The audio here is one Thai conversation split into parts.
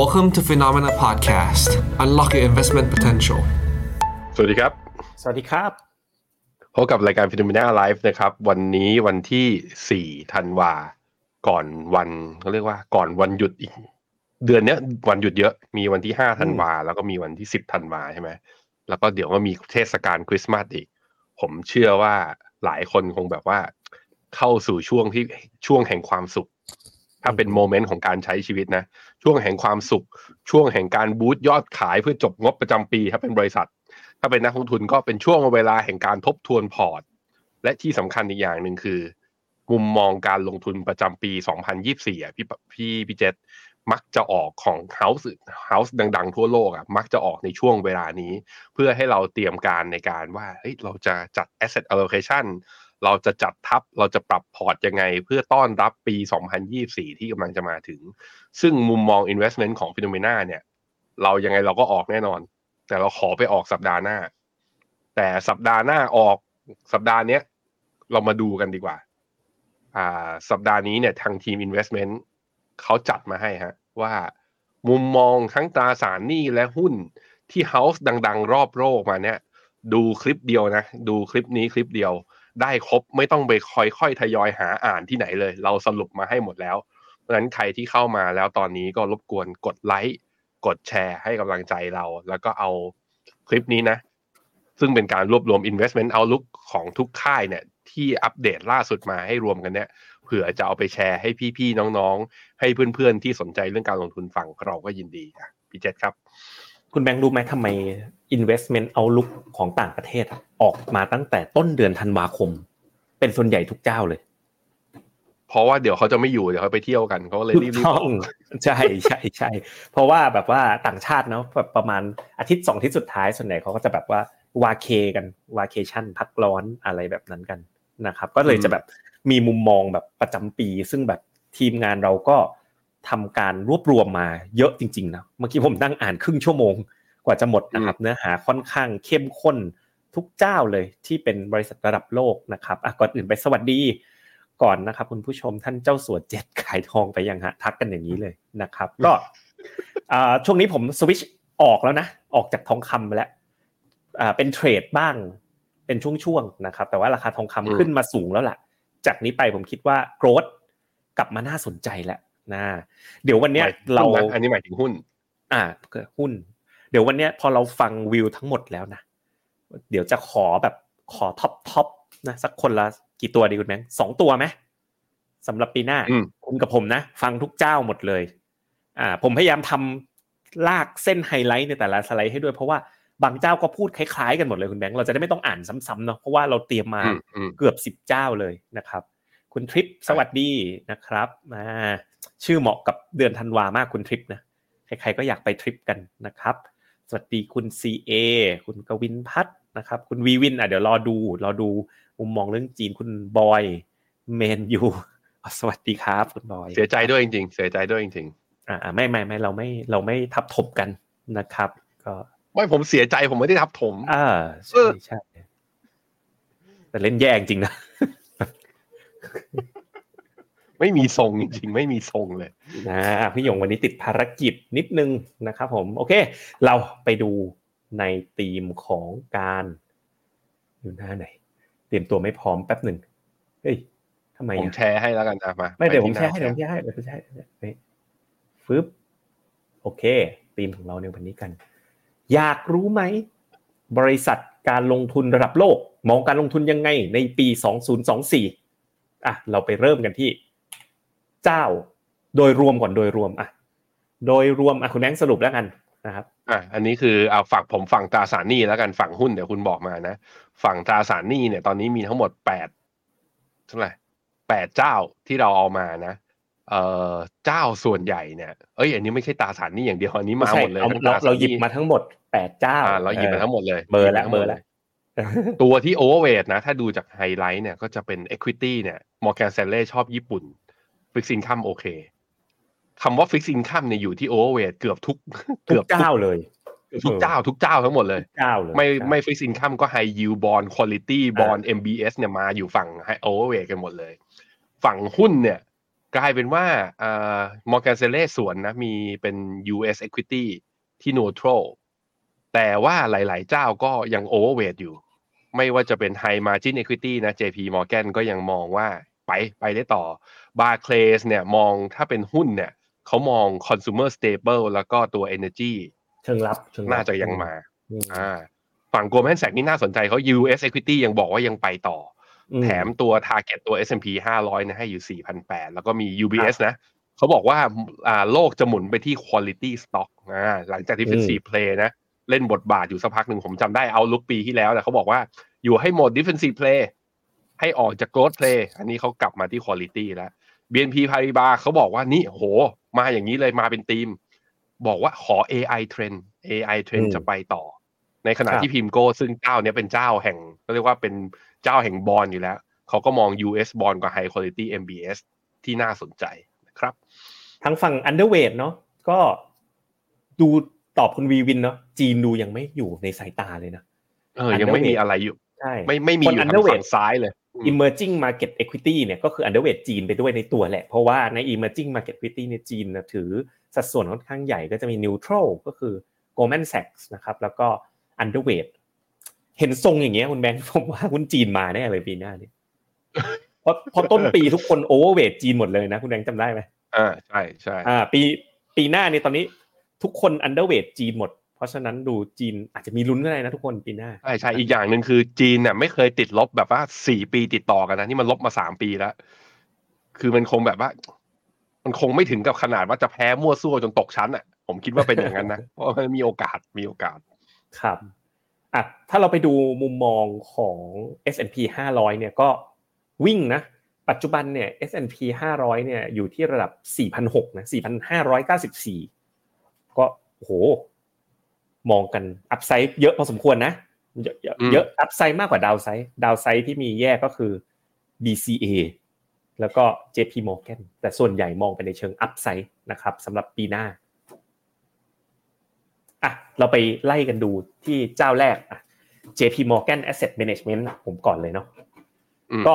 Welcome to Phenomena Podcast. Unlock your investment potential. สวัสดีครับ สวัสดีครับ พบกับรายการ Phenomena Live นะครับ วันนี้วันที่ 4 ธันวา ก่อนวันเขาเรียกว่าก่อนวันหยุดอีก เดือนเนี้ยวันหยุดเยอะ มีวันที่ 5 ธันวา แล้วก็มีวันที่ 10 ธันวาใช่ไหม แล้วก็เดี๋ยวก็มีเทศกาลคริสต์มาสอีก ผมเชื่อว่าหลายคนคงแบบว่า เข้าสู่ช่วงที่ช่วงแห่งความสุขถ้าเป็นโมเมนต์ของการใช้ชีวิตนะ ช่วงแห่งความสุข ช่วงแห่งการบูตยอดขายเพื่อจบงบประจำปีถ้าเป็นบริษัท ถ้าเป็นนักลงทุนก็เป็นช่วงเวลาแห่งการทบทวนพอร์ต และที่สำคัญอีกอย่างหนึ่งคือ มุมมองการลงทุนประจำปี 2024อะพี่พี่พี่เจษมักจะออกของ House House ดัง ๆ ทั่วโลกอะมักจะออกในช่วงเวลานี้ เพื่อให้เราเตรียมการในการว่าเฮ้ยเราจะจัด asset allocation เราจะจัดทับเราจะปรับพอร์ตยังไง เพื่อต้อนรับปี 2024 ที่กำลังจะมาถึง ซึ่งมุมมอง investment ของ Phenomena เนี่ย เรายังไงเราก็ออกแน่นอน แต่เราขอไปออกสัปดาห์หน้า แต่สัปดาห์หน้าออกสัปดาห์เนี้ยเรามาดูกันดีกว่า อ่า สัปดาห์นี้เนี่ยทางทีม investment เขาจัดมาให้ฮะว่ามุมมองทั้งตราสารหนี้และหุ้นที่ House ดัง ๆ รอบโลกมาเนี่ย ดูคลิปเดียวนะ ดูคลิปนี้คลิปเดียว ได้ครบไม่ต้องไปค่อยๆทยอยหาอ่านที่ไหนเลย เราสรุปมาให้หมดแล้วเพราะฉะนั้นใครที่เข้ามาแล้วตอนนี้ก็รบกวนกดไลค์กดแชร์ให้กำลังใจเรา แล้วก็เอาคลิปนี้นะ ซึ่งเป็นการรวบรวม investment outlook ของทุกค่ายเนี่ยที่อัปเดตล่าสุดมาให้รวมกันเนี่ยเผื่อจะเอาไปแชร์ให้พี่ๆน้องๆ ให้เพื่อนๆที่สนใจเรื่องการลงทุนฟังเราก็ยินดีอะพี่เจษครับ คุณแบงค์รู้ไหมทำไม investment outlook ของต่างประเทศอะออกมาตั้งแต่ต้นเดือนธันวาคม เป็นส่วนใหญ่ทุกเจ้าเลย เพราะว่าเดี๋ยวเขาจะไม่อยู่เดี๋ยวเขาไปเที่ยวกันเขาก็เลยถูรีกบๆต้ออองกใช่ใช่ใช่เพราะว่าแบบว่าต่างชาติเนาะแบบประมาณอาทิตย์สองอาทิตย์สุดท้ายส่วนใหญ่เขาก็จะแบบว่าวาเคกันวาเคชั่นพักร้อนอะไรแบบนั้นกันนะครับ ก็เลยจะแบบมีมุมมองแบบประจำปี ซึ่งแบบทีมงานเราก็ ทำการรวบรวมมาเยอะจริงๆนะเมื่อกี้ผมนั่งอ่านครึ่งชั่วโมงกว่าจะหมดนะครับ เนื้อหาค่อนข้างเข้มข้นทุกเจ้าเลยที่เป็นบริษัทระดับโลกนะครับอะก่อนอื่นไปสวัสดีก่อนนะครับ คุณผู้ชมท่านเจ้าสัวเจ็ดขายทองไปยังฮะทักกันอย่างนี้เลยนะครับ ก็อ่าช่วงนี้ผมสวิชออกแล้วนะ ออกจากทองคำไปแล้วอ่าเป็นเทรดบ้างเป็นช่วงๆนะครับ แต่ว่าราคาทองคำขึ้นมาสูงแล้วล่ะ จากนี้ไปผมคิดว่า growth กลับมาน่าสนใจแล้ว นะเดี๋ยววันเนี้ยหมายถึงเราหุ้นนะอันนี้หมายถึงหุ้น อ่าหุ้น เดี๋ยววันเนี้ยพอเราฟังวิวทั้งหมดแล้วนะเดี๋ยวจะขอแบบขอ top top นะสักคนละกี่ตัวดีคุณแบงค์สองตัวไหมสำหรับปีหน้าอืมคุณกับผมนะ ฟังทุกเจ้าหมดเลย อ่า ผมพยายามทำลากเส้นไฮไลท์ในแต่ละสไลด์ให้ด้วยเพราะว่าบางเจ้าก็พูดคล้ายๆกันหมดเลยคุณแบงค์เราจะได้ไม่ต้องอ่านซ้ำๆเนาะเพราะว่าเราเตรียมมาอืมอืมเกือบสิบเจ้าเลยนะครับ คุณทริปสวัสดีนะครับมา ชื่อเหมาะกับเดือนธันวามากคุณทริปนะใครๆก็อยากไปทริปกันนะครับ สวัสดีคุณ CA คุณกวินพัฒน์นะครับ คุณวีวินอะเดี๋ยวรอดูรอดูมุมมองเรื่องจีนคุณบอยเมนยูสวัสดีครับคุณบอย เสียใจด้วยจริงๆ เสียใจด้วยจริงอ่าไม่ไม่ไม่เราไม่เราไม่ทับถมกันนะครับ ก็ๆไม่ผมเสียใจผมไม่ได้ทับถมอ่าเอใช่อใช่แต่เล่นแย่จริงนะ ไม่มีทรงจริงๆ ไม่มีทรงเลยนะพี่หยงวันนี้ติดภารกิจนิดนึงนะครับผมโอเค เราไปดูในธีมของการอยู่หน้าไหน เตรียมตัวไม่พร้อมแป๊บหนึ่งเฮ้ยทำไมผมอะแชร์ให้แล้วกันนะมาไม่เดี๋ยวผมปแชที่ร์ให้น้าเดี๋ยวผมแชร์ให้เดี๋ยวผมแชร์ให้นี่ฟึบโอเคธีมของเราในวันนี้กัน อยากรู้ไหม บริษัทการลงทุนระดับโลก มองการลงทุนยังไงในปี 2024อะเราไปเริ่มกันที่ เจ้า โดยรวมก่อนโดยรวมอะโดยรวมอะคุณแบงค์สรุปแล้วกันนะครับอะอันนี้คือเอาฝั่งผมฝั่งตราสารหนี้แล้วกันฝั่งหุ้นเดี๋ยวคุณบอกมานะ ฝั่งตราสารหนี้เนี่ยตอนนี้มีทั้งหมดแปดเท่าไหร่แปดเจ้าที่เราเอามานะเอ่อเจ้าส่วนใหญ่เนี่ยเอ้ยอันนี้ไม่ใช่ตราสารหนี้อย่างเดียวอันนี้มาไใช่หมดเลยเราทั้งตเราสเราหยิบนี้มาทั้งหมดแปดเจ้าอ่าเราหยิบมาทั้งหมดเลยเบอร์ละหยิบมาทั้งหเบมอดร์เลละยตัวที่โอเวอร์เวทนะ ถ้าดูจากไฮไลท์เนี่ยก็จะเป็น Equity เนี่ย Morgan Stanley ชอบญี่ปุ่น Fixed Income โอเคคำว่า Fixed Income เนี่ยอยู่ที่โอเวอร์เวทเกือบทุกทุกเจ้าเลยเกือบทุกเจ้าทุกเจ้าทั้งหมดเลยเจ้าเลยไม่ใช่ไม่ Fixed Income ก็ High Yield Bond Quality Bond MBS เนี่ยมาอยู่ฝั่ง Overweight กันหมดเลย ฝั่งหุ้นเนี่ย กลายเป็นว่าอ่ามอร์แกนเซเล่สวนนะมีเป็น US equity ที่ neutral แต่ว่าหลาย ๆ เจ้าก็ยัง overweight อยู่ ไม่ว่าจะเป็น high margin equity นะ JP Morgan ก็ยังมองว่า ไปไปได้ต่อ Barclays เนี่ยมองถ้าเป็นหุ้นเนี่ยเขามอง consumer staple แล้วก็ตัว energy เชิงรับเชิงรับน่าจะยังมาอืมอ่าฝั่ง Goldman Sachs นี่น่าสนใจเขา US equity ยังบอกว่ายังไปต่ออืแถมตัว target ตัว S&P 500นะให้อยู่ 4,800 แล้วก็มี UBS นะเขาบอกว่าอ่าโลกจะหมุนไปที่ quality stock อ่าหลังจากที่เป็นอืม4 play นะ เล่นบทบาทอยู่สักพักหนึ่งผมจำได้เอาลุกปีที่แล้วแต่เขาบอกว่าอยู่ให้หมด defensive play ให้ออกจาก growth play อันนี้เขากลับมาที่ quality แล้ว BNP Paribas เขาบอกว่านี่โห มาอย่างนี้เลยมาเป็นทีม บอกว่าขอ AI trend AI trend อืมจะไปต่อ ในขณะครับที่พิมโก้ซึ่งเจ้าเนี้ยเป็นเจ้าแห่งก็เรียกว่าเป็นเจ้าแห่งบอลอยู่แล้ว เขาก็มอง US บอลกับ High Quality MBS ที่น่าสนใจนะครับ ทางฝั่ง underweight เนาะก็ดูตอบคุณวีวินเนาะจีนดูยังไม่อยู่ในสายตาเลยนะเออยังไม่มีอะไรอยู่ใช่ไม่ไม่มีคนอยู่ทาง underweight ฝั่งซ้ายเลยอืม emerging market equity เนี่ยก็คือ underweight จีนไปด้วยในตัวแหละ เพราะว่าใน emerging market equity เนี่ยจีนนะถือสัดส่วนค่อนข้างใหญ่ก็จะมี neutral ก็คือ Goldman Sachs นะครับแล้วก็ underweight เห็นทรงอย่างเงี้ยคุณแบงค์ผมว่าหุ้นจีนมาแน่เลยปีหน้าเนี่ยเพราะเพราะต้นปีทุกคน overweight จีนหมดเลยนะ คุณแบงค์จำได้ไหมอ่าใช่ใช่อ่าปีปีหน้าเนี่ยตอนนี้ทุกคน underweight จีนหมด เพราะฉะนั้นดูจีนอาจจะมีลุ้นก็ได้นะทุกคนปีหน้าใช่ใช่อีกอย่างหนึ่งคือจีนเนี่ยไม่เคยติดลบแบบว่าสี่ปีติดต่อกันนะนี่มันลบมาสามปีแล้ว คือมันคงแบบว่า มันคงไม่ถึงกับขนาดว่าจะแพ้มั่วซั่วจนตกชั้นอะ ผมคิดว่าเป็นอย่างนั้นนะเพราะมันมีโอกาสมีโอกาสครับอะถ้าเราไปดูมุมมองของ S&P 500 เนี่ยก็วิ่งนะ ปัจจุบันเนี่ย S&P 500 เนี่ยอยู่ที่ระดับ4,600นะ4,594 ก็โอ้โห มองกันอัพไซด์เยอะพอสมควรนะเยอะเยอะอืมเยอะอัพไซด์มากกว่าดาวไซด์ดาวไซด์ที่มีแยกก็คือ BCA แล้วก็ JP Morgan แต่ส่วนใหญ่มองไปในเชิงอัพไซด์นะครับสำหรับปีหน้าอะเราไปไล่กันดูที่เจ้าแรกอะ JP Morgan Asset Management อะผมก่อนเลยเนาะอืมก็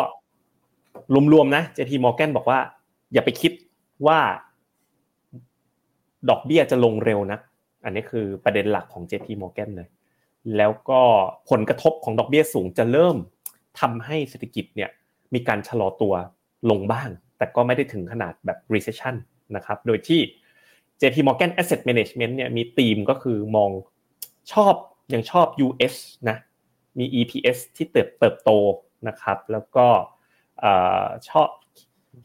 รวมๆนะ JP Morgan บอกว่า อย่าไปคิดว่า ดอกเบี้ยจะลงเร็วนะ อันนี้คือประเด็นหลักของ JP Morgan เลย แล้วก็ผลกระทบของดอกเบี้ยสูงจะเริ่มทำให้เศรษฐกิจเนี่ยมีการชะลอตัวลงบ้าง แต่ก็ไม่ได้ถึงขนาดแบบ recession นะครับ โดยที่ JP Morgan Asset Management เนี่ยมีธีมก็คือมองชอบยังชอบ US นะ มี EPS ที่เติบเติบโตนะครับ แล้วก็อชอบ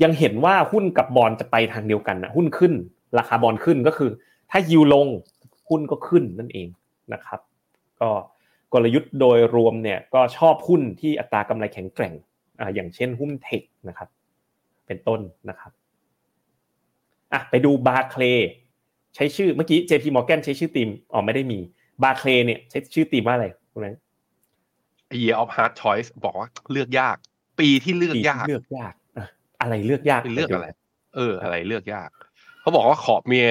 ยังเห็นว่าหุ้นกับบอลจะไปทางเดียวกันนะหุ้นขึ้น ราคาบอลขึ้นก็คือ ถ้ายิวลง หุ้นก็ขึ้นนั่นเองนะครับ ก็กลยุทธ์โดยรวมเนี่ยก็ชอบหุ้นที่อัตรากำไรแข็งแกร่งอ่าอย่างเช่นหุ้นเทคนะครับ เป็นต้นนะครับอะไปดูบาร์เคลใช้ชื่อเมื่อกี้ JP Morgan ใช้ชื่อทีมอ๋อไม่ได้มีบาร์เคลเนี่ยใช้ชื่อทีมว่าอะไรคุณแบงค์ Year of Hard Choice บอกว่าเลือกยาก ปีที่เลือกปียากที่เลือกยากอะอะไรเลือกยากเลือกอะไร เออ อะไรเลือกยาก เขาบอกว่าขอเมีย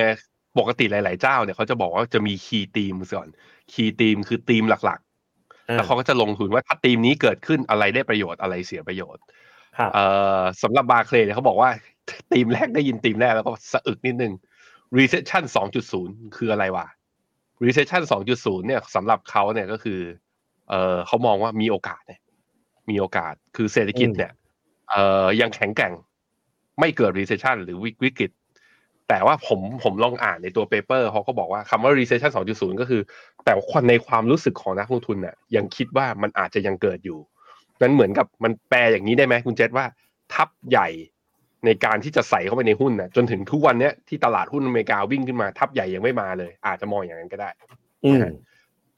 ปกติหลาย ๆ เจ้าเนี่ยเขาจะบอกว่าจะมีคีย์ทีมก่อนคีย์ทีมคือทีมหลักๆอะแล้วเขาก็จะลงทุนว่าถ้าทีมนี้เกิดขึ้นอะไรได้ประโยชน์อะไรเสียประโยชน์ครับเอ่อสำหรับบาร์เคลเนี่ยเขาบอกว่าทีมแรกได้ยินทีมแรกแล้วก็สะอึกนิดนึง recession 2.0 คืออะไรวะ recession 2.0 เนี่ยสำหรับเขาเนี่ยก็คือ เออเขามองว่ามีโอกาสเนี่ย มีโอกาสคือเศรษฐกิจเนี่ย เอ่อยังแข็งแกร่ง ไม่เกิด recession หรือวิวิกฤต แต่ว่าผมผมลองอ่านในตัวเปเปอร์เขาก็บอกว่าคำว่า recession 2.0 ก็คือ แต่ว่าในความรู้สึกของนักลงทุนเนี่ยยังคิดว่ามันอาจจะยังเกิดอยู่ นั้นเหมือนกับมันแปลอย่างนี้ได้ไหมคุณเจษว่าทับใหญ่ในการที่จะใส่เข้าไปในหุ้นนะจนถึงทุกวันเนี้ยที่ตลาดหุ้นอเมริกาวิ่งขึ้นมาทับใหญ่ยังไม่มาเลย อาจจะมองอย่างนั้นก็ได้อืม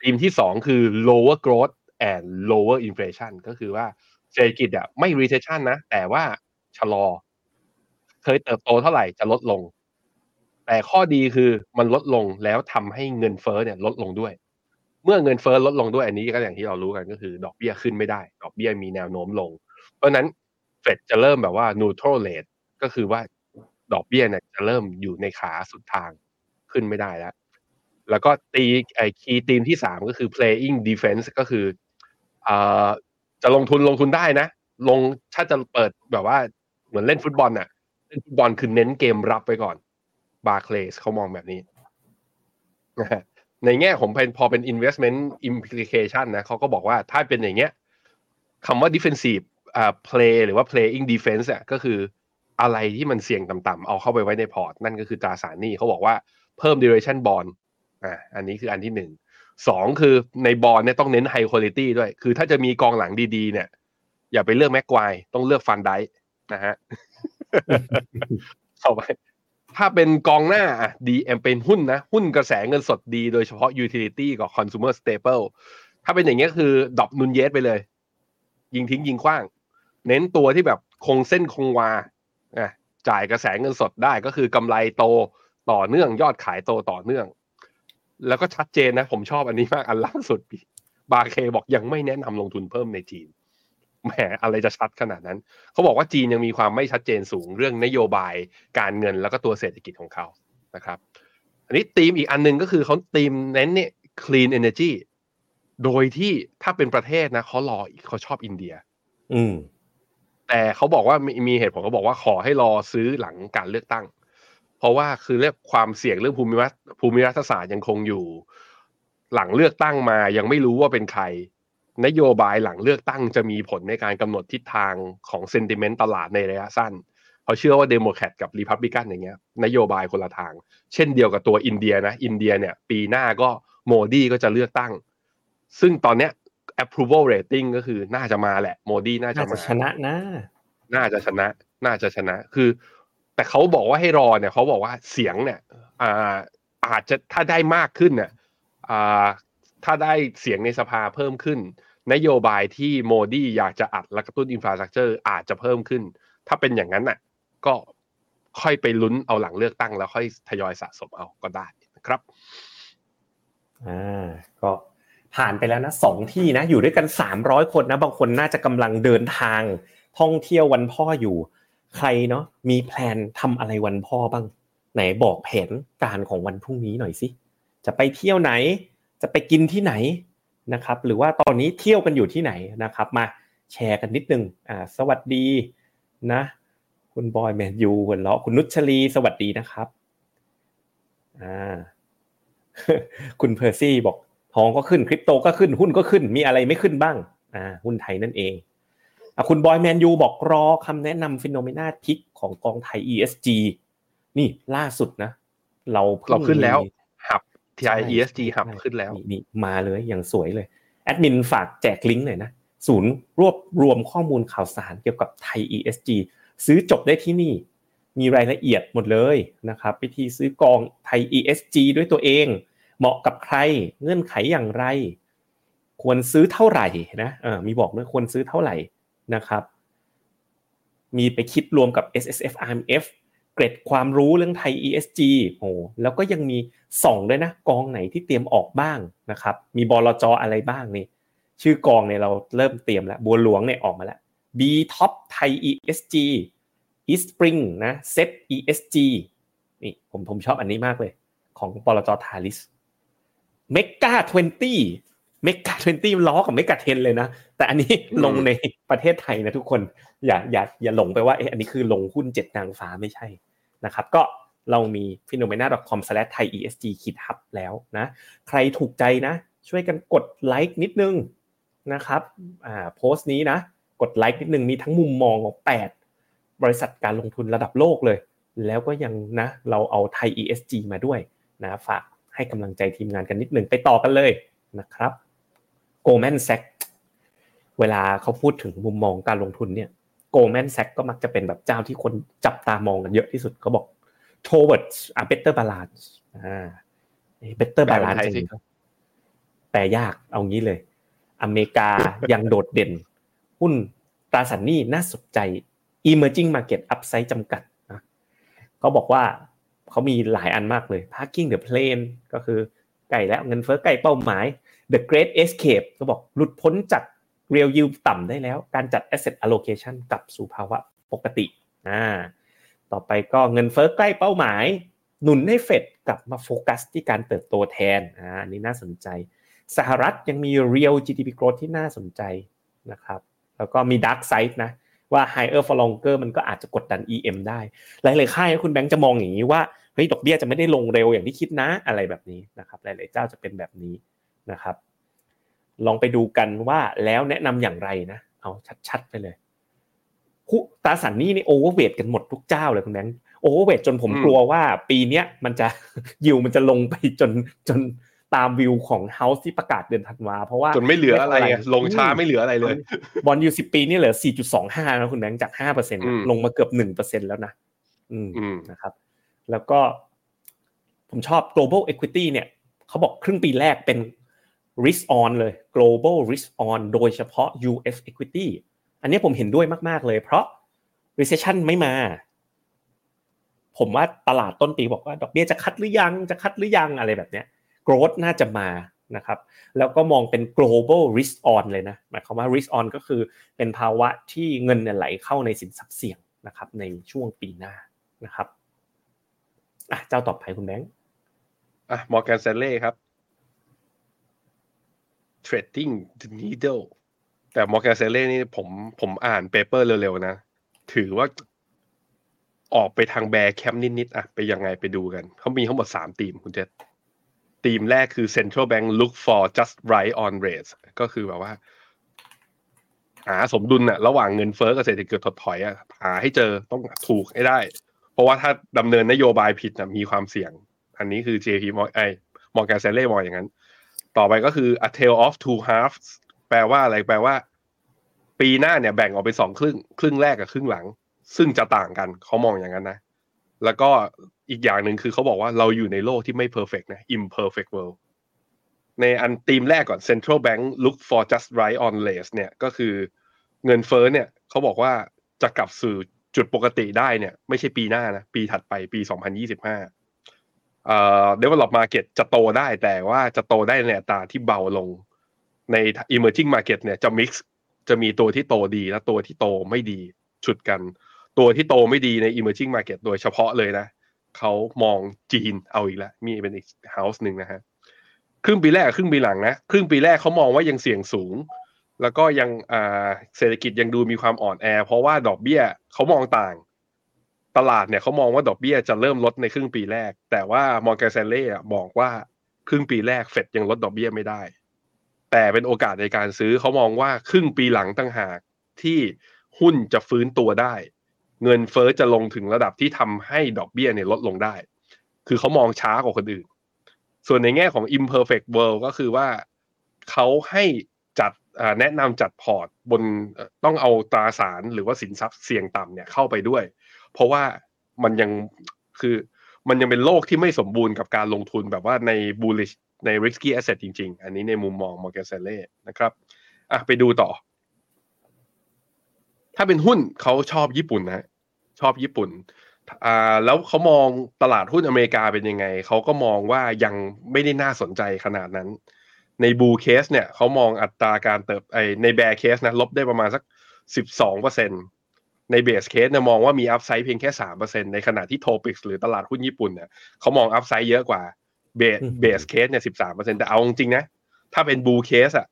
ธีมที่สองคือ lower growth and lower inflation ก็คือว่าเศรษฐกิจอะไม่ recession นะ แต่ว่าชะลอ เคยเติบโตเท่าไหร่จะลดลง แต่ข้อดีคือมันลดลงแล้วทำให้เงินเฟ้อเนี่ยลดลงด้วย เมื่อเงินเฟ้อลดลงด้วยอันนี้ก็อย่างที่เรารู้กันก็คือ ดอกเบี้ยขึ้นไม่ได้ ดอกเบี้ยมีแนวโน้มลง เพราะนั้นเฟดจะเริ่มแบบว่า neutral rate ก็คือว่าดอกเบี้ยเนี่ยจะเริ่มอยู่ในขาสุดทางขึ้นไม่ได้แล้ว แล้วก็ตีไอ้คีย์ทีมที่สามก็คือ playing defense ก็คือเอ่อจะลงทุนลงทุนได้นะ ลงถ้าจะเปิดแบบว่าเหมือนเล่นฟุตบอลน่ะเล่นฟุตบอลคือเน้นเกมรับไปก่อน บาร์เคลสเขามองแบบนี้นะฮะในแง่ผมเป็นพอเป็น investment implication นะเขาก็บอกว่าถ้าเป็นอย่างเงี้ยคำว่า defensive อ่า play หรือว่า playing defense อะก็คืออะไรที่มันเสี่ยงต่ำๆเอาเข้าไปไว้ในพอร์ต นั่นก็คือตราสารหนี้เขาบอกว่าเพิ่ม duration bond อ่าอันนี้คืออันที่หนึ่งสองคือในบอลเนี่ยต้องเน้น high quality ด้วย คือถ้าจะมีกองหลังดีๆ เนี่ย อย่าไปเลือกแม็กไกวร์ต้องเลือกฟานไดค์นะฮะต่อไป ถ้าเป็นกองหน้า DM เป็นหุ้นนะ หุ้นกระแสเงินสดดีโดยเฉพาะ utility กับ consumer staple ถ้าเป็นอย่างเงี้ยคือดอปนุนเยสไปเลย ยิงทิ้งยิงขว้าง เน้นตัวที่แบบคงเส้นคงวาอะจ่ายกระแสเงินสดได้ก็คือกำไรโตต่อเนื่องยอดขายโตต่อเนื่อง แล้วก็ชัดเจนนะ ผมชอบอันนี้มากอันล่าสุดบาเคบอกยังไม่แนะนำลงทุนเพิ่มในจีน แหมอะไรจะชัดขนาดนั้น เขาบอกว่าจีนยังมีความไม่ชัดเจนสูงเรื่องนโยบายการเงินแล้วก็ตัวเศรษฐกิจของเขานะครับ อันนี้ธีมอีกอันหนึงก็คือเขาธีมเน้นเนี่ย clean energy โดยที่ถ้าเป็นประเทศนะเขารอเขาชอบอินเดีย อืม แต่เขาบอกว่ามีมีเหตุผลเขาบอกว่าขอให้รอซื้อหลังการเลือกตั้ง เพราะว่าคือเรียกความเสี่ยงเรื่องภูมิรัฐภูมิรัฐศาสตร์ยังคงอยู่ หลังเลือกตั้งมายังไม่รู้ว่าเป็นใคร นโยบายหลังเลือกตั้งจะมีผลในการกำหนดทิศทางของ sentiment ตลาดในระยะสั้นเขาเชื่อว่าเดโมแครตกับรีพับลิกันอย่างเงี้ยนโยบายคนละทาง เช่นเดียวกับตัวอินเดียนะอินเดียเนี่ยปีหน้าก็โมดีก็จะเลือกตั้ง ซึ่งตอนเนี้ย approval rating ก็คือน่าจะมาแหละโมดีน่าจะน่าจะมาชนะนะน่าจะชนะ น่าจะชนะ คือ แต่เขาบอกว่าให้รอเนี่ยเขาบอกว่าเสียงเนี่ย อ่า อาจจะถ้าได้มากขึ้นเนี่ยอ่า ถ้าได้เสียงในสภาเพิ่มขึ้น นโยบายที่โมดีอยากจะอัดและกระตุ้นอินฟราสตรักเจอร์อาจจะเพิ่มขึ้น ถ้าเป็นอย่างนั้นน่ะ ก็ค่อยไปลุ้นเอาหลังเลือกตั้ง แล้วค่อยทยอยสะสมเอาก็ได้นะครับอ่าก็ผ่านไปแล้วนะสองที่นะ อยู่ด้วยกันสามร้อยคนนะบางคนน่าจะกำลังเดินทาง ท่องเที่ยววันพ่ออยู่ ใครเนาะมีแพลนทำอะไรวันพ่อบ้าง ไหนบอกแผนการของวันพรุ่งนี้หน่อยสิจะไปเที่ยวไหน จะไปกินที่ไหนนะครับหรือว่าตอนนี้เที่ยวกันอยู่ที่ไหนนะครับมาแชร์กันนิดนึงอ่าสวัสดีนะ คุณบอยแมนยูหัวเราะคุณนุชลีสวัสดีนะครับอ่าคุณเพอร์ซี่บอกทองก็ขึ้นคริปโตก็ขึ้นหุ้นก็ขึ้นมีอะไรไม่ขึ้นบ้างอ่าหุ้นไทยนั่นเองอะคุณบอยแมนยูบอกรอคำแนะนำ FINNOMENA Pick ของกองไทย ESG นี่ล่าสุดนะ เราพิ่งเราขึ้นแล้ว TI ใช่ ESG ครับใช่ขึ้นแล้วนี่นี่มาเลยอย่างสวยเลยแอดมินฝากแจกลิงก์หน่อยนะศูนย์รวบรวมข้อมูลข่าวสารเกี่ยวกับไทย ESG ซื้อจบได้ที่นี่ มีรายละเอียดหมดเลยนะครับวิธีซื้อกองไทย ESG ด้วยตัวเอง เหมาะกับใครเงื่อนไขอย่างไร ควรซื้อเท่าไหร่นะเออมีบอกด้วยควรซื้อเท่าไหร่นะครับ มีไปคิดรวมกับ S S F R M F เกร็ดความรู้เรื่องไทย ESG โอ้แล้วก็ยังมีส่องด้วยนะกองไหนที่เตรียมออกบ้างนะครับมีบลจอะไรบ้างนี่ชื่อกองเนี่ยเราเริ่มเตรียมแล้วบัวหลวงเนี่ยออกมาแล้ว B Top ไทย ESG East Spring นะ Set ESG นี่ผมผมชอบอันนี้มากเลย ของบลจทาริส Mega 20 Mega 20มันล้อกับ Mega 10เลยนะ แต่อันนี้อืมลงในประเทศไทยนะทุกคน อย่าอย่าอย่าหลงไปว่าเอ๊ะอันนี้คือลงหุ้นเจ็ดนางฟ้าไม่ใช่ นะครับก็เรามี phenomena.com/thai esg คิดฮับแล้วนะใครถูกใจนะ ช่วยกันกดไลค์นิดนึงนะครับอ่าโพสต์นี้นะกดไลค์นิดนึงมีทั้งมุมมองของ 8 บริษัทการลงทุนระดับโลกเลย แล้วก็ยังนะเราเอาไทย ESG มาด้วยนะฝากให้กำลังใจทีมงานกันนิดนึงไปต่อกันเลยนะครับ Goldman Sachs เวลาเขาพูดถึงมุมมองการลงทุนเนี่ย Goldman Sachs ก็มักจะเป็นแบบเจ้าที่คนจับตามองกันเยอะที่สุดเขาบอก towards a better balance อ่า better แปลเป็น balance ไทยสิจริงๆแปลยากเอางี้เลย อเมริกายังโดดเด่น หุ้นตราสารหนี้น่าสนใจ emerging market upside จำกัดนะเขาบอกว่าเขามีหลายอันมากเลย parking the plane ก็คือไก่แล้วเงินเฟ้อไก่เป้าหมาย the great escape ก็บอกหลุดพ้นจาก real yield ต่ำได้แล้ว การจัด asset allocation กลับสู่ภาวะปกติอ่าต่อไปก็เงินเฟ้อใกล้เป้าหมาย หนุนให้เฟดกลับมาโฟกัสที่การเติบโตแทนอ่าอันนี้น่าสนใจ สหรัฐยังมี real GDP growth ที่น่าสนใจนะครับ แล้วก็มี dark side นะว่า higher for longer มันก็อาจจะกดดัน EM ได้ หลายๆค่ายคุณแบงค์จะมองอย่างนี้ว่าเฮ้ยดอกเบี้ยจะไม่ได้ลงเร็วอย่างที่คิดนะอะไรแบบนี้นะครับ หลายๆเจ้าจะเป็นแบบนี้นะครับ ลองไปดูกันว่าแล้วแนะนำอย่างไรนะ เอาชัดๆไปเลยตราสารหนี้นี่ overweight กันหมดทุกเจ้าเลยคุณแบงค์ overweight จนผมกลัวว่า ปีเนี้ยมันจะยิวมันจะลงไปจนจนตามวิวของ house ที่ประกาศเดือนธันวาเพราะว่าจนไม่เหลืออะไรลงช้าไม่เหลืออะไรเลย bond yield สิบปีนี่เหลือ 4.25 นะคุณแบงค์จาก 5%ลงมาเกือบ 1%แล้วนะ อืมนะครับ แล้วก็ผมชอบ global equity เนี่ยเขาบอกครึ่งปีแรกเป็น risk on เลย global risk on โดยเฉพาะ US equity อันนี้ผมเห็นด้วยมาก ๆ เลย เพราะ recession ไม่มา ผมว่าตลาดต้นปีบอกว่าดอกเบี้ยจะคัดหรือยังจะคัดหรือยังอะไรแบบเนี้ย growth น่าจะมานะครับ แล้วก็มองเป็น global risk on เลยนะหมายความว่า risk on ก็คือเป็นภาวะที่เงินไหลเข้าในสินทรัพย์เสี่ยงนะครับ ในช่วงปีหน้านะครับอะเจ้าต่อไปคุณแบงค์อะมอร์แกนเซเล่ครับ threading the needle แต่ Morgan Stanley นี่ผมผมอ่าน paper เร็วๆนะ ถือว่าออกไปทาง bear camp นิดๆอะไปยังไงไปดูกัน เขามีทั้งหมดสามทีมคุณเจษทีมแรกคือ Central Bank look for just right on rates ก็คือแบบว่า หาสมดุลอะระหว่างเงินเฟ้อกับเศรษฐกิจถดถอยอะหาให้เจอต้องถูกให้ได้ เพราะว่าถ้าดำเนินนโยบายผิดนะมีความเสี่ยง อันนี้คือ JP มอไอมอร์แกนเซเล่มองอย่างนั้น ต่อไปก็คือ a tale of two halves แปลว่าอะไรแปลว่า ปีหน้าเนี่ยแบ่งออกเป็นสองครึ่ง ครึ่งแรกกับครึ่งหลัง ซึ่งจะต่างกันเขามองอย่างนั้นนะ แล้วก็อีกอย่างหนึ่งคือเขาบอกว่าเราอยู่ในโลกที่ไม่ perfect นะ imperfect world ในอันตีมแรกก่อน central bank look for just right on rates เนี่ยก็คือเงินเฟ้อเนี่ยเขาบอกว่าจะกลับสู่จุดปกติได้เนี่ย ไม่ใช่ปีหน้านะ ปีถัดไปปี 2025 เอ่อ develop market จะโตได้แต่ว่าจะโตได้ในอัตราที่เบาลง ใน emerging market เนี่ยจะ mix จะมีตัวที่โตดีและตัวที่โตไม่ดีชุดกัน ตัวที่โตไม่ดีใน emerging market โดยเฉพาะเลยนะเขามองจีนเอาอีกแล้วมีเป็นอีกเฮาส์หนึ่งนะฮะครึ่งปีแรกครึ่งปีหลังนะครึ่งปีแรกเขามองว่ายังเสี่ยงสูง แล้วก็ยังเศรษฐกิจยังดูมีความอ่อนแอ เพราะว่าดอกเบี้ยเขามองต่าง ตลาดเนี่ยเขามองว่าดอกเบี้ยจะเริ่มลดในครึ่งปีแรก แต่ว่ามอร์แกนเซเล่บอกว่าครึ่งปีแรกเฟดยังลดดอกเบี้ยไม่ได้ แต่เป็นโอกาสในการซื้อเขามองว่าครึ่งปีหลังตั้งหากที่หุ้นจะฟื้นตัวได้ เงินเฟอ้อจะลงถึงระดับที่ทำให้ดอกเบี้ยเนี่ยลดลงได้ คือเขามองช้ากว่าคนอื่น ส่วนในแง่ของ imperfect world ก็คือว่าเขาให้จัดแนะนำจัดพอร์ตบนต้องเอาตราสารหรือว่าสินทรัพย์เสี่ยงต่ำเนี่ยเข้าไปด้วย เพราะว่ามันยังคือมันยังเป็นโลกที่ไม่สมบูรณ์กับการลงทุนแบบว่าใน bullish ใน risky asset จริง ๆ อันนี้ในมุมมอง Morgan Stanley นะครับอะไปดูต่อ ถ้าเป็นหุ้นเขาชอบญี่ปุ่นนะชอบญี่ปุ่นอ่าแล้วเขามองตลาดหุ้นอเมริกาเป็นยังไง เขาก็มองว่ายังไม่ได้น่าสนใจขนาดนั้น ใน bull case เนี่ยเขามองอัตราการเติบไอใน bear case นะลบได้ประมาณสักสิบสองเปอร์เซ็น ใน base case เนี่ยมองว่ามี upside เพียงแค่สามเปอร์เซ็นในขณะที่ TOPIX หรือตลาดหุ้นญี่ปุ่นเนี่ยเขามอง upside เยอะกว่าbase base case เนี่ยสิบสามเปอร์เซ็นแต่เอาจริงๆนะ ถ้าเป็น bull case อะ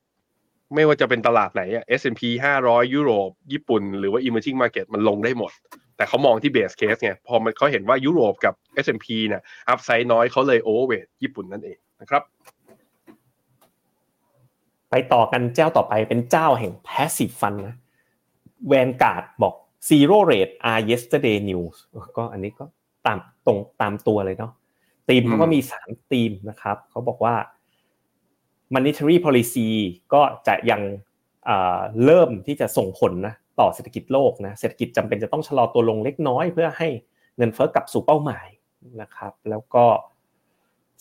ไม่ว่าจะเป็นตลาดไหนอะ S&P 500 ยุโรป ญี่ปุ่น หรือว่า emerging market มันลงได้หมด แต่เขามองที่ base case ไงพอมันเขาเห็นว่ายุโรปกับ S&P เนี่ย upside น้อยเขาเลย overweight ญี่ปุ่นนั่นเองนะครับ ไปต่อกันเจ้าต่อไปเป็นเจ้าแห่ง passive fund นะ Vanguard บอก zero rate are yesterday news ก็อันนี้ก็ตามตรงตามตัวเลยเนาะทีมเขาก็มีสามทีมนะครับ เขาบอกว่า monetary policy ก็จะยังเริ่มที่จะส่งผลนะต่อเศรษฐกิจโลกนะเศรษฐกิจจำเป็นจะต้องชะลอตัวลงเล็กน้อย เพื่อให้เงินเฟ้อกลับสู่เป้าหมายนะครับ แล้วก็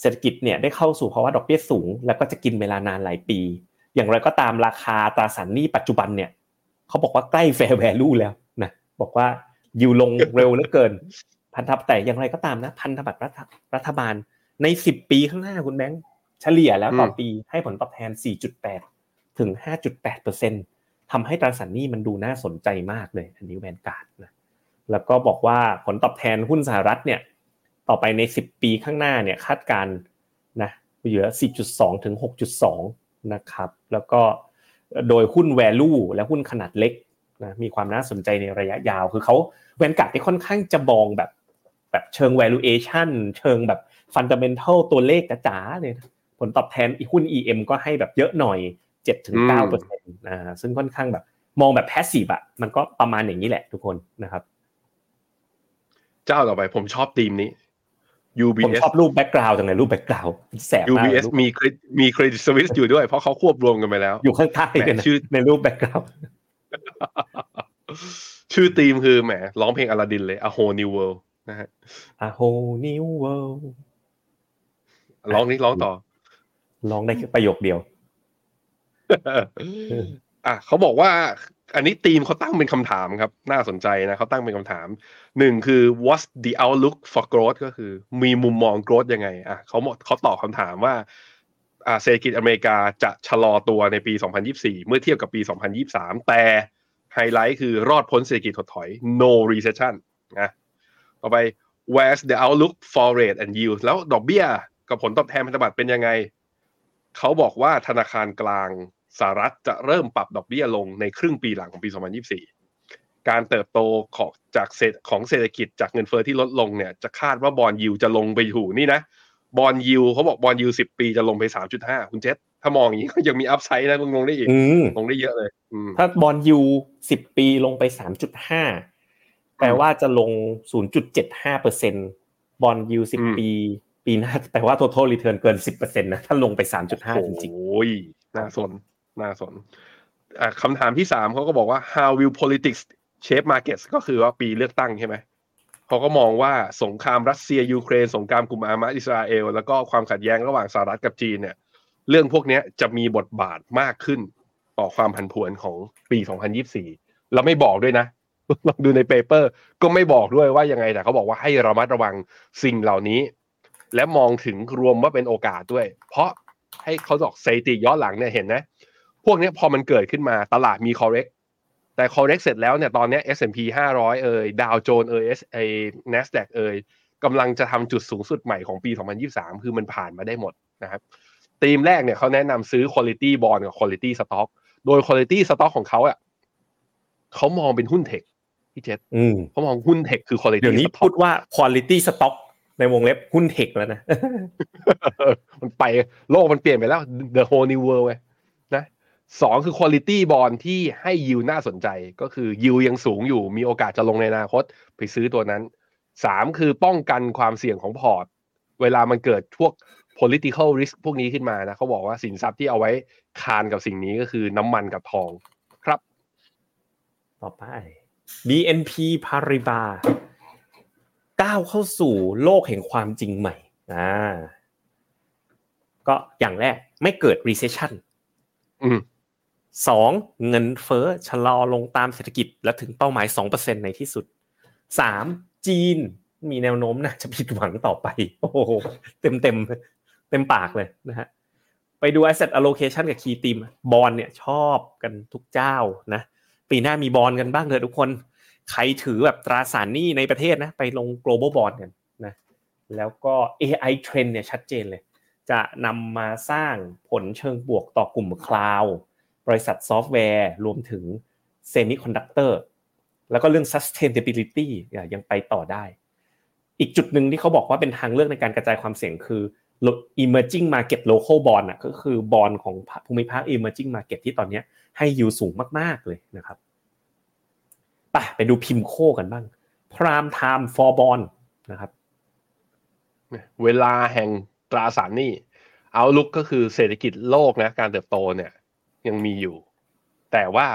เศรษฐกิจเนี่ยได้เข้าสู่ภาวะดอกเบี้ยสูง แล้วก็จะกินเวลานานหลายปี อย่างไรก็ตามราคาตราสารหนี้ปัจจุบันเนี่ยเขาบอกว่าใกล้แฟร์แวลูแล้วนะ บอกว่ายิวลงเร็วเหลือเกิน พันธบัตรแต่อย่างไรก็ตามนะ พันธบัตรรัฐบาลในสิบปีข้างหน้าคุณแบงค์เฉลี่ยแล้วต่อปีให้ผลตอบแทน 4.8 ถึง 5.8%ทำให้ตราสารหนี้มันดูน่าสนใจมากเลย อันนี้แวนการ์ดนะแล้วก็บอกว่าผลตอบแทนหุ้นสหรัฐเนี่ย ต่อไปใน 10 ปีข้างหน้าเนี่ยคาดการนะเหลือ4.2ถึง 6.2 นะครับ แล้วก็โดยหุ้น value และหุ้นขนาดเล็ก นะมีความน่าสนใจในระยะยาว คือเขาแวนการ์ดที่ค่อนข้างจะมองแบบแบบเชิง valuation เชิงแบบ fundamental ตัวเลขจ๋าๆเลยนะผลตอบแทนหุ้น EM ก็ให้แบบเยอะหน่อยเจ็ดถึงเก้าเปอร์เซ็นต์อ่าซึ่งค่อนข้างแบบมองแบบ passive อะมันก็ประมาณอย่างนี้แหละทุกคนนะครับ เจ้าต่อไปผมชอบธีมนี้ผม UBS ชอบรูป background จังเลยรูป background แสบมาก UBS มีเครดิมี Credit Suisse อยู่ด้วยเพราะเขาควบรวมกันไปแล้ว อยู่ข้างใต้กันนะแหมชื่อในรูป background ชื่อธีมคือแหมร้องเพลงอลาดินเลย A Whole New World นะฮะ A whole new world ร้องนี้ร้องต่อลองได้แค่ประโยคเดียว อะเขาบอกว่า อันนี้ทีมเขาตั้งเป็นคำถามครับ น่าสนใจนะเขาตั้งเป็นคำถามหนึ่งคือ what's the outlook for growth ก็คือ มีมุมมอง growth ยังไง อะเขาหมดเขาตอบคำถามว่าอ่า เศรษฐกิจอเมริกาจะชะลอตัวในปี 2024 เมื่อเทียบกับปี 2023 แต่ไฮไลท์คือรอดพ้นเศรษฐกิจถดถอย no recession นะต่อไป where's the outlook for rate and yield แล้วดอกเบี้ยกับผลตอบแทนพันธบัตรเป็นยังไง เขาบอกว่าธนาคารกลางสหรัฐจะเริ่มปรับดอกเบี้ยลงในครึ่งปีหลังของปี 2024 การเติบโตของจากเศรษฐของเศรษฐกิจจากเงินเฟอ้อที่ลดลงเนี่ย จะคาดว่า bond yield จะลงไปอยู่นี่นะ bond yield เขาบอก bond yield 10ปีจะลงไป3.5คุณเจษถ้ามองอย่างนี้ก็ยังมี upside นะมึงลงได้อีกอืมลงได้เยอะเลยอืมถ้า bond yield สิบปีลงไปสามจุดห้าแปลว่าจะลงศูนย์จุดเจ็ดห้าเปอร์เซ็น bond yield สิบอืมปี ปีหน้าแปลว่า total return เกินสิบเปอร์เซ็นต์นะถ้าลงไปสามจุดห้าจริงโอ้ยน่าสนน่าสนอะคำถามที่สามเขาก็บอกว่า how will politics shape markets ก็คือว่าปีเลือกตั้งใช่ไหม เขาก็มองว่าสงครามรัสเซียยูเครน สงครามกลุ่มอามาอิสราเอล แล้วก็ความขัดแย้งระหว่างสหรัฐกับจีนเนี่ย เรื่องพวกนี้จะมีบทบาทมากขึ้นต่อความผันผวนของปี 2024 แล้วไม่บอกด้วยนะลองดูในเปเปอร์ ก็ไม่บอกด้วยว่ายังไงแต่เขาบอกว่าให้ระมัดระวังสิ่งเหล่านี้ และมองถึงรวมว่าเป็นโอกาสด้วย เพราะให้เขาบอกสถิติย้อนหลังเนี่ยเห็นนะ พวกนี้พอมันเกิดขึ้นมาตลาดมี correct แต่ correct เสร็จแล้วเนี่ยตอนเนี้ย S&P 500 เอ่ยดาวโจนเอ่ย S ไอ้ NASDAQ เอ่ยกำลังจะทำจุดสูงสุดใหม่ของปี 2023 คือมันผ่านมาได้หมดนะครับธีมแรกเนี่ยเขาแนะนำซื้อ quality bond กับ quality stock โดย quality stock ของเขาอะเขามองเป็นหุ้นเทคพี่เจษๆอืมเขามองหุ้นเทคคือ quality เดี๋ยวนี้ stock พูดว่า quality stock ในวงเล็บหุ้นเทคแล้วนะ มันไปโลกมันเปลี่ยนไปแล้ว the whole new world ไงนะ สองคือ quality bond ที่ให้ยิวน่าสนใจก็คือยิวยังสูงอยู่มีโอกาสจะลงในอนาคตไปซื้อตัวนั้นสามคือป้องกันความเสี่ยงของพอร์ต เวลามันเกิดพวก political risk พวกนี้ขึ้นมานะเขาบอกว่าสินทรัพย์ที่เอาไว้คานกับสิ่งนี้ก็คือน้ำมันกับทองครับ ต่อไป BNP Paribas ก้าวเข้าสู่โลกแห่งความจริงใหม่อ่าก็อย่างแรกไม่เกิด recession อืม สองเงินเฟ้อชะลอลงตามเศรษฐกิจและถึงเป้าหมาย 2%ในที่สุดสามจีนมีแนวโน้มนะจะผิดหวังต่อไป โอ้โหเต็มเต็มเต็มปากเลยนะฮะไปดู asset allocation กับ key team บอลเนี่ยชอบกันทุกเจ้านะปีหน้ามีบอลกันบ้างเถอะทุกคน ใครถือแบบตราสารหนี้ในประเทศนะไปลง global bond กันนะแล้วก็ AI trend เนี่ยชัดเจนเลย จะนำมาสร้างผลเชิงบวกต่อกลุ่ม cloud บริษัทซอฟต์แวร์ รวมถึงเซมิคอนดักเตอร์แล้วก็เรื่อง sustainability ยังไปต่อได้ อีกจุดหนึ่งที่เขาบอกว่าเป็นทางเลือกในการกระจายความเสี่ยงคือ emerging market local bond อะก็คือบอลของภูมิภาค emerging market ที่ตอนนี้ให้ยิวสูงมาก ๆ เลยนะครับไปไปดูพิมโคกันบ้าง prime time for bond นะครับ เวลาแห่งตราสารหนี้เอาลุกก็คือเศรษฐกิจโลกนะการเติบโตเนี่ย ยังมีอยู่ แต่ว่า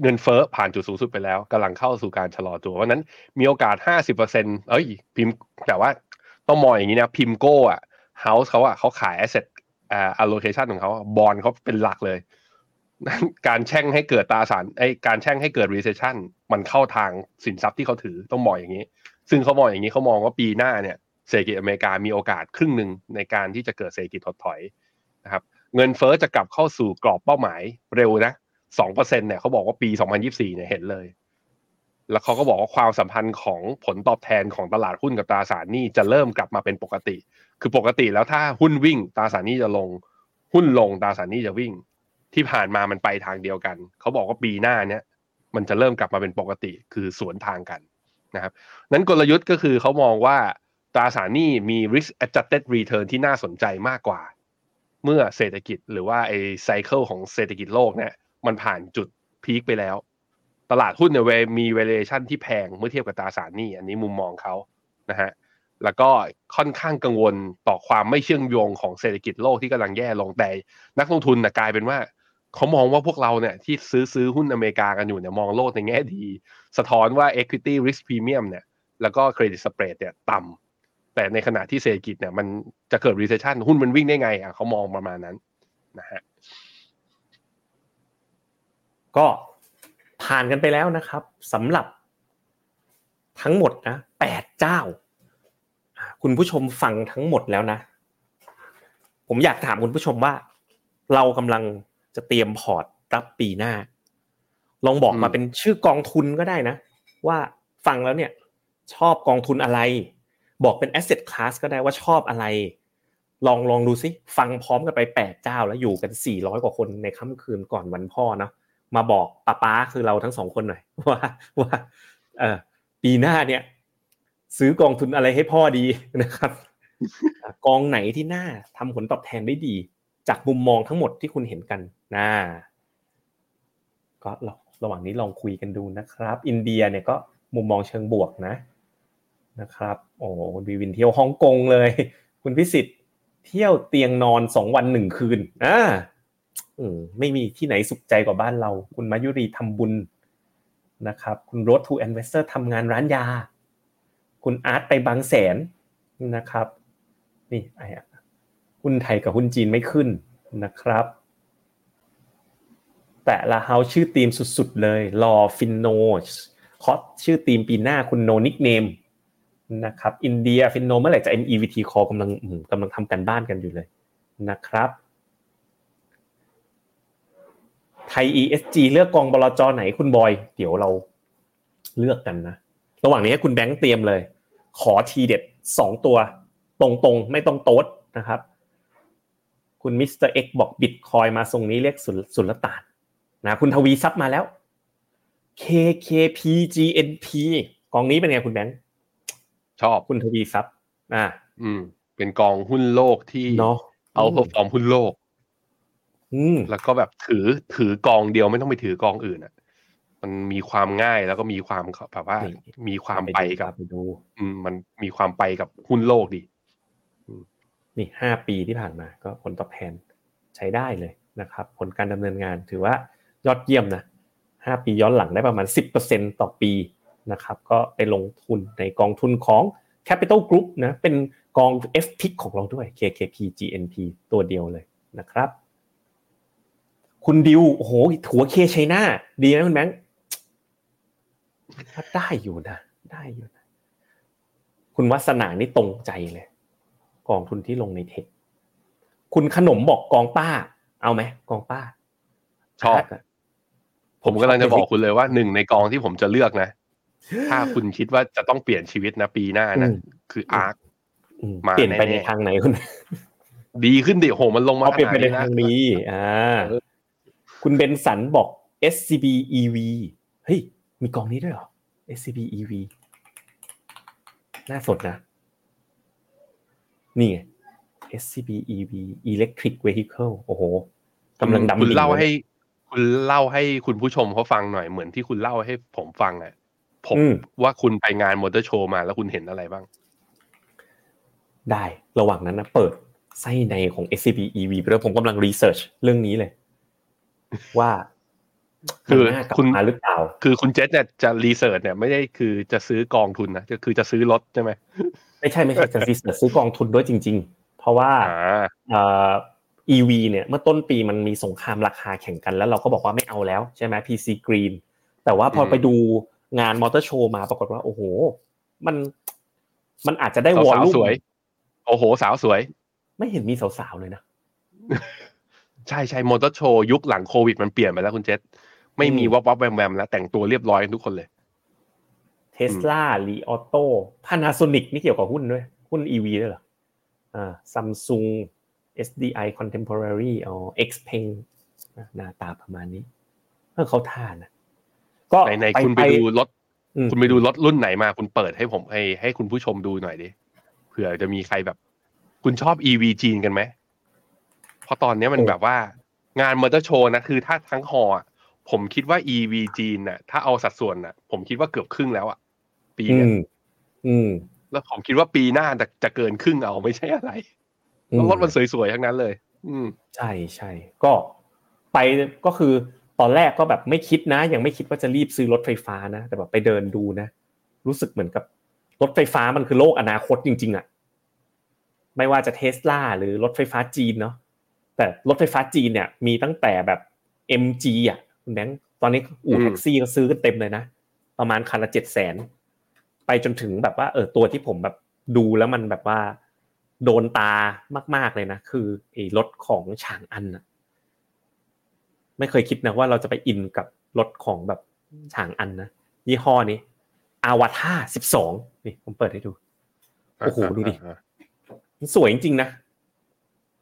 เงินเฟ้อผ่านจุดสูงสุดไปแล้วกำลังเข้าสู่การชะลอตัวเพราะนั้นมีโอกาส 50%เอ้ยพิมพ์แต่ว่าต้องมองอย่างนี้นะพิมโก้อะเฮาส์เขาอะเขาขาย asset อ่า allocation ของเขาบอลเขาเป็นหลักเลย การแช่งให้เกิดตาสารไอ้การแช่งให้เกิด recession มันเข้าทางสินทรัพย์ที่เขาถือต้องมองอย่างนี้ ซึ่งเขามองอย่างนี้เขามองว่าปีหน้าเนี่ยเศรษฐกิจอเมริกามีโอกาสครึ่งหนึ่งในการที่จะเกิดเศรษฐกิจถดถอยนะครับ เงินเฟ้อจะกลับเข้าสู่กรอบเป้าหมายเร็วนะสองเปอร์เซ็นเนี่ยเขาบอกว่าปี2024เนี่ยเห็นเลย แล้วเขาก็บอกว่าความสัมพันธ์ของผลตอบแทนของตลาดหุ้นกับตราสารหนี้จะเริ่มกลับมาเป็นปกติ คือปกติแล้วถ้าหุ้นวิ่งตราสารหนี้จะลง หุ้นลงตราสารหนี้จะวิ่ง ที่ผ่านมามันไปทางเดียวกัน เขาบอกว่าปีหน้าเนี่ยมันจะเริ่มกลับมาเป็นปกติคือสวนทางกันนะครับนั้นกลยุทธ์ก็คือเขามองว่าตราสารหนี้มี risk adjusted return ที่น่าสนใจมากกว่า เมื่อเศรษฐกิจหรือว่าไอ้ไซเคิลของเศรษฐกิจโลกเนี่ยมันผ่านจุดพีคไปแล้ว ตลาดหุ้นเนี่ยมี valuation ที่แพงเมื่อเทียบกับตราสารหนี้อันนี้มุมมองเขานะฮะแล้วก็ค่อนข้างกังวลต่อความไม่เชื่อมโยงของเศรษฐกิจโลกที่กำลังแย่ลงแต่นักลงทุนนะกลายเป็นว่าเขามองว่าพวกเราเนี่ยที่ซื้อซื้อหุ้นอเมริกากันอยู่เนี่ยมองโลกในแง่ดี สะท้อนว่า equity risk premium เนี่ยแล้วก็ credit spread เนี่ยต่ำ แต่ในขณะที่เศรษฐกิจเนี่ยมันจะเกิด recession หุ้นมันวิ่งได้ไงอะเขามองประมาณนั้นนะฮะก็ผ่านกันไปแล้วนะครับสำหรับทั้งหมดนะแปดเจ้า คุณผู้ชมฟังทั้งหมดแล้วนะ ผมอยากถามคุณผู้ชมว่า เรากำลังจะเตรียมพอร์ตรับปีหน้า ลองบอกมาเป็นชื่อกองทุนก็ได้นะ ว่าฟังแล้วเนี่ย ชอบกองทุนอะไร บอกเป็น asset class ก็ได้ว่าชอบอะไร ลองลองดูซิฟังพร้อมกันไปแปดเจ้าแล้วอยู่กันสี่ร้อยกว่าคนในค่ำคืนก่อนวันพ่อเนาะมาบอกป้าป้าคือเราทั้งสองคนหน่อยว่าว่าเออปีหน้าเนี่ย ซื้อกองทุนอะไรให้พ่อดีนะครับ กองไหนที่น่าทำผลตอบแทนได้ดี จากมุมมองทั้งหมดที่คุณเห็นกันนะก็ระหว่างนี้ลองคุยกันดูนะครับ อินเดียเนี่ยก็มุมมองเชิงบวกนะ นะครับ โอ้คุณวีวินเที่ยวฮ่องกงเลย คุณพิสิทธิ์เที่ยวเตียงนอนสองวันหนึ่งคืนอ่าไม่มีที่ไหนสุขใจกว่าบ้านเรา คุณมายุรีทำบุญนะครับ คุณ Road to Investor ทำงานร้านยา คุณอาร์ตไปบางแสนนะครับ นี่ไอ้หุ้นไทยกับหุ้นจีนไม่ขึ้นนะครับ แต่ละเฮาชื่อทีมสุดๆเลยรอฟินโนคอสชื่อทีมปีหน้าคุณโนนิกเนม นะครับอินเดียฟินโนเมื่อไหร่จะ MEVT คอกำลังกำลังทำการบ้านกันอยู่เลยนะครับไทย ESG เลือกกองบลจไหนคุณบอย เดี๋ยวเราเลือกกันนะ ระหว่างนี้คุณแบงค์เตรียมเลย ขอทีเด็ดสองตัว ตรงๆ ไม่ต้องโต๊ดนะครับ คุณมิสเตอร์เอ็กบอกบิตคอยน์มาทรงนี้เรียกสุลต่านนะคุณทวีซับมาแล้ว KKP GNP กองนี้เป็นไงคุณแบงค์ ชอบคุณทวีซับอ่าอืม เป็นกองหุ้นโลกที่เนาะ outperform หุ้นโลกแล้วก็แบบถือถือกองเดียวไม่ต้องไปถือกองอื่นอะ มันมีความง่ายแล้วก็มีความแบบว่า มีความไปกับดู อืม มันมีความไปกับหุ้นโลกดีนี่ห้าปีที่ผ่านมา ก็ผลตอบแทนใช้ได้เลยนะครับ ผลการดำเนินงานถือว่ายอดเยี่ยมนะห้าปีย้อนหลังได้ประมาณสิบเปอร์เซ็นต่อปี นะครับก็ไปลงทุนในกองทุนของ Capital Group นะเป็นกอง F p i c ของเราด้วย KKP GNP ตัวเดียวเลยนะครับ คุณดิวโอ้โหถัวเคชัยนาดีนะคุณแบงค์ได้อยู่นะ ได้อยู่นะ คุณวัฒนานี่ตรงใจเลย กองทุนที่ลงในเทคคุณขนมบอกกองป้า เอาไหมกองป้าชอบผมกำลังจะบอกคุณเลยว่าหนึ่งในกองที่ผมจะเลือกนะ ถ้าคุณคิดว่าจะต้องเปลี่ยนชีวิตนะปีหน้านะคืออาร์คมาเปลี่ยนไปในทางไหนคุณ ดีขึ้นดิโหมันลงมาเปลี่ยนไปในทางนี้อ่าคุณเบนสันบอก SCB EV เฮ้ย มีกองนี้ด้วยเหรอ SCB EV น่าสดนะ นี่ไง SCB EV Electric Vehicle โอ้โหกำลังดำคุณเล่าให้ คุณเล่าให้คุณผู้ชมเขาฟังหน่อยเหมือนที่คุณเล่าให้ผมฟังอะ ผมว่าคุณไปงานมอเตอร์โชว์มาแล้วคุณเห็นอะไรบ้าง ได้ระหว่างนั้นนะเปิดไส้ในของ SCB EV ไปแล้วผมกำลังรีเสิร์ชเรื่องนี้เลย ว่าคือคุณมาหรือเปล่า คือคุณเจษเนี่ยจะรีเสิร์ชเนี่ยไม่ได้คือจะซื้อกองทุนนะจะคือจะซื้อรถใช่ไหมไม่ใช่ไม่ใช่จะรีเสิร์ชซื้อกองทุนด้วยจริง ๆ เพราะว่าอ่า EV เนี่ยเมื่อต้นปีมันมีสงครามราคาแข่งกันแล้วเราก็บอกว่าไม่เอาแล้วใช่ไหม PC Green แต่ว่าพอไปดู งานมอเตอร์โชว์มาปรากฏว่า โอ้โห มันมันอาจจะได้วอลลุ่มสวย โอ้โห สาวสวย ไม่เห็นมีสาวๆเลยนะ ใช่ใช่มอเตอร์โชว์ยุคหลังโควิดมันเปลี่ยนไปแล้วคุณเจษไม่มีวับวับแวมแวมแล้ว แต่งตัวเรียบร้อยทุกคนเลยเทสลาลีออโต้พานาโซนิกนี่เกี่ยวกับหุ้นด้วย หุ้นอีวีด้วยเหรออ่าซัมซุง SDI Contemporary อ๋อ Xpeng หน้าตาประมาณนี้เพื่อเขาท่านะ ก็ในในคุณไปดูรถอืมคุณไปดูรถรุ่นไหนมาคุณเปิดให้ผมให้ให้คุณผู้ชมดูหน่อยดิเผื่อจะมีใครแบบ คุณชอบ EV จีนกันไหมเพราะตอนเนี้ยมันแบบว่างานมอเตอร์โชว์นะคือถ้าทั้งฮอลล์อะผมคิดว่า EV จีนน่ะ ถ้าเอาสัดส่วนน่ะ ผมคิดว่าเกือบครึ่งแล้วอะ ปีอืเนี้ยมอืมแล้วผมคิดว่าปีหน้าจะจะเกินครึ่งเอาไม่ใช่อะไรแล้วรถมันสวยๆทั้งนั้นเลย อืมใช่ใช่ก็ไปก็คือ ตอนแรกก็แบบไม่คิดนะ ยังไม่คิดว่าจะรีบซื้อรถไฟฟ้านะ แต่แบบไปเดินดูนะ รู้สึกเหมือนกับรถไฟฟ้ามันคือโลกอนาคตจริง ๆอะไม่ว่าจะเทสลาหรือรถไฟฟ้าจีนเนาะแต่รถไฟฟ้าจีนเนี่ย มีตั้งแต่แบบ MG อะคุณแบงค์ตอนนี้อู่อืมแท็กซี่ก็ซื้อกันเต็มเลยนะ ประมาณคันละเจ็ดแสนไปจนถึงแบบว่า เออตัวที่ผมแบบดูแล้วมันแบบว่า โดนตามาก ๆเลยนะ คือไอ้รถของฉางอันอะ ไม่เคยคิดนะว่าเราจะไปอินกับรถของแบบฉางอันนะยี่ห้อนี้อาวาท่าสิบสองนี่ผมเปิดให้ดูโอ้โหดูดิอ่ามันสวยจริงๆนะ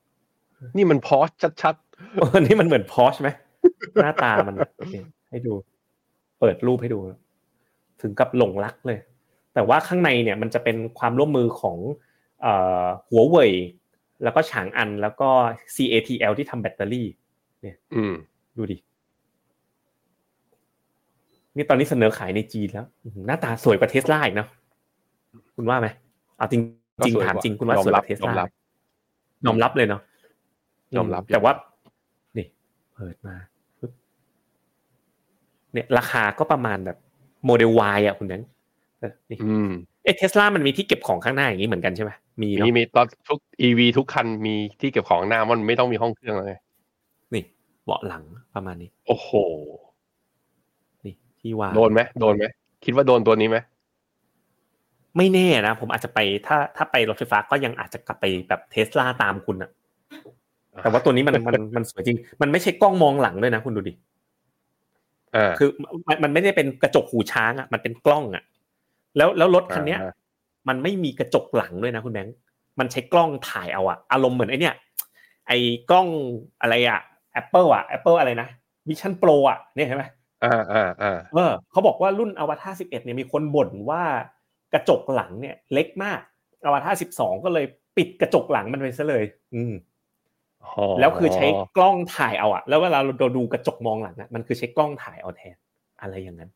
ๆนี่มันพอชชัดเออนี่มันเหมือนพอชไหมหน้าตามันเนี่ยให้ดู เปิดรูปให้ดู ถึงกับหลงรักเลย แต่ว่าข้างในเนี่ยมันจะเป็นความร่วมมือของเอ่อหัวเว่ยแล้วก็ฉางอันแล้วก็ CATL ที่ทำแบตเตอรี่ๆอืม ดูดิ นี่ตอนนี้เสนอขายในจีนแล้วอื้อหือหน้าตาสวยกว่าเทสลาอีกเนาะคุณว่าไหมเอาจริงจริงก็สวยกว่าถามจริงคุณว่าสวยกว่าเทสยอลามรับยอมรับเลยเนาะยอมรับ แต่ว่า นี่ เปิดมาปึ๊บเนี่ย ราคาก็ประมาณแบบโมเดล Y อะคุณแบงค์เออนี่อืมเอ๊ะเทสลามันมีที่เก็บของข้างหน้าอย่างนี้เหมือนกันใช่ไหมมีมีเนาะมีตอนทุก EV ทุกคันมีที่เก็บของหน้ามันไม่ต้องมีห้องเครื่องเลยนี่ เบาะหลังประมาณนี้ โอ้โห นี่ที่วางโดนไหมโดนไหมคิดว่าโดนตัวนี้ไหมไม่แน่นะ ผมอาจจะไปถ้าถ้าไปรถไฟฟ้าก็ยังอาจจะกลับไปแบบเทสลาตามคุณอะแต่ว่าตัวนี้มันมันมันสวยจริง มันไม่ใช่กล้องมองหลังด้วยนะคุณดูดิอ่าคือมันมันไม่ได้เป็นกระจกหูช้างอะมันเป็นกล้องอะแล้วแล้วรถคันเนี้ยอ่ามันไม่มีกระจกหลังด้วยนะคุณแบงค์มันใช้กล้องถ่ายเอาอะอารมณ์เหมือนไอเนี่ยไอ้กล้องอะไรอะ Apple อะ Apple อะไรนะ Vision Pro อะเนี่ยเห็นไหมอ่าอ่าอ่าเออเขาบอกว่ารุ่นอวตาร11เนี่ยมีคนบ่นว่ากระจกหลังเนี่ย เล็กมากอวตาร12 ก็เลยปิดกระจกหลังมันไปซะเลย อืมอ๋อแล้วคือใช้กล้องถ่ายเอาอะแล้วเวลาเราดูกระจกมองหลังอะมันคือใช้กล้องถ่ายเอาแทน อะไรอย่างนั้น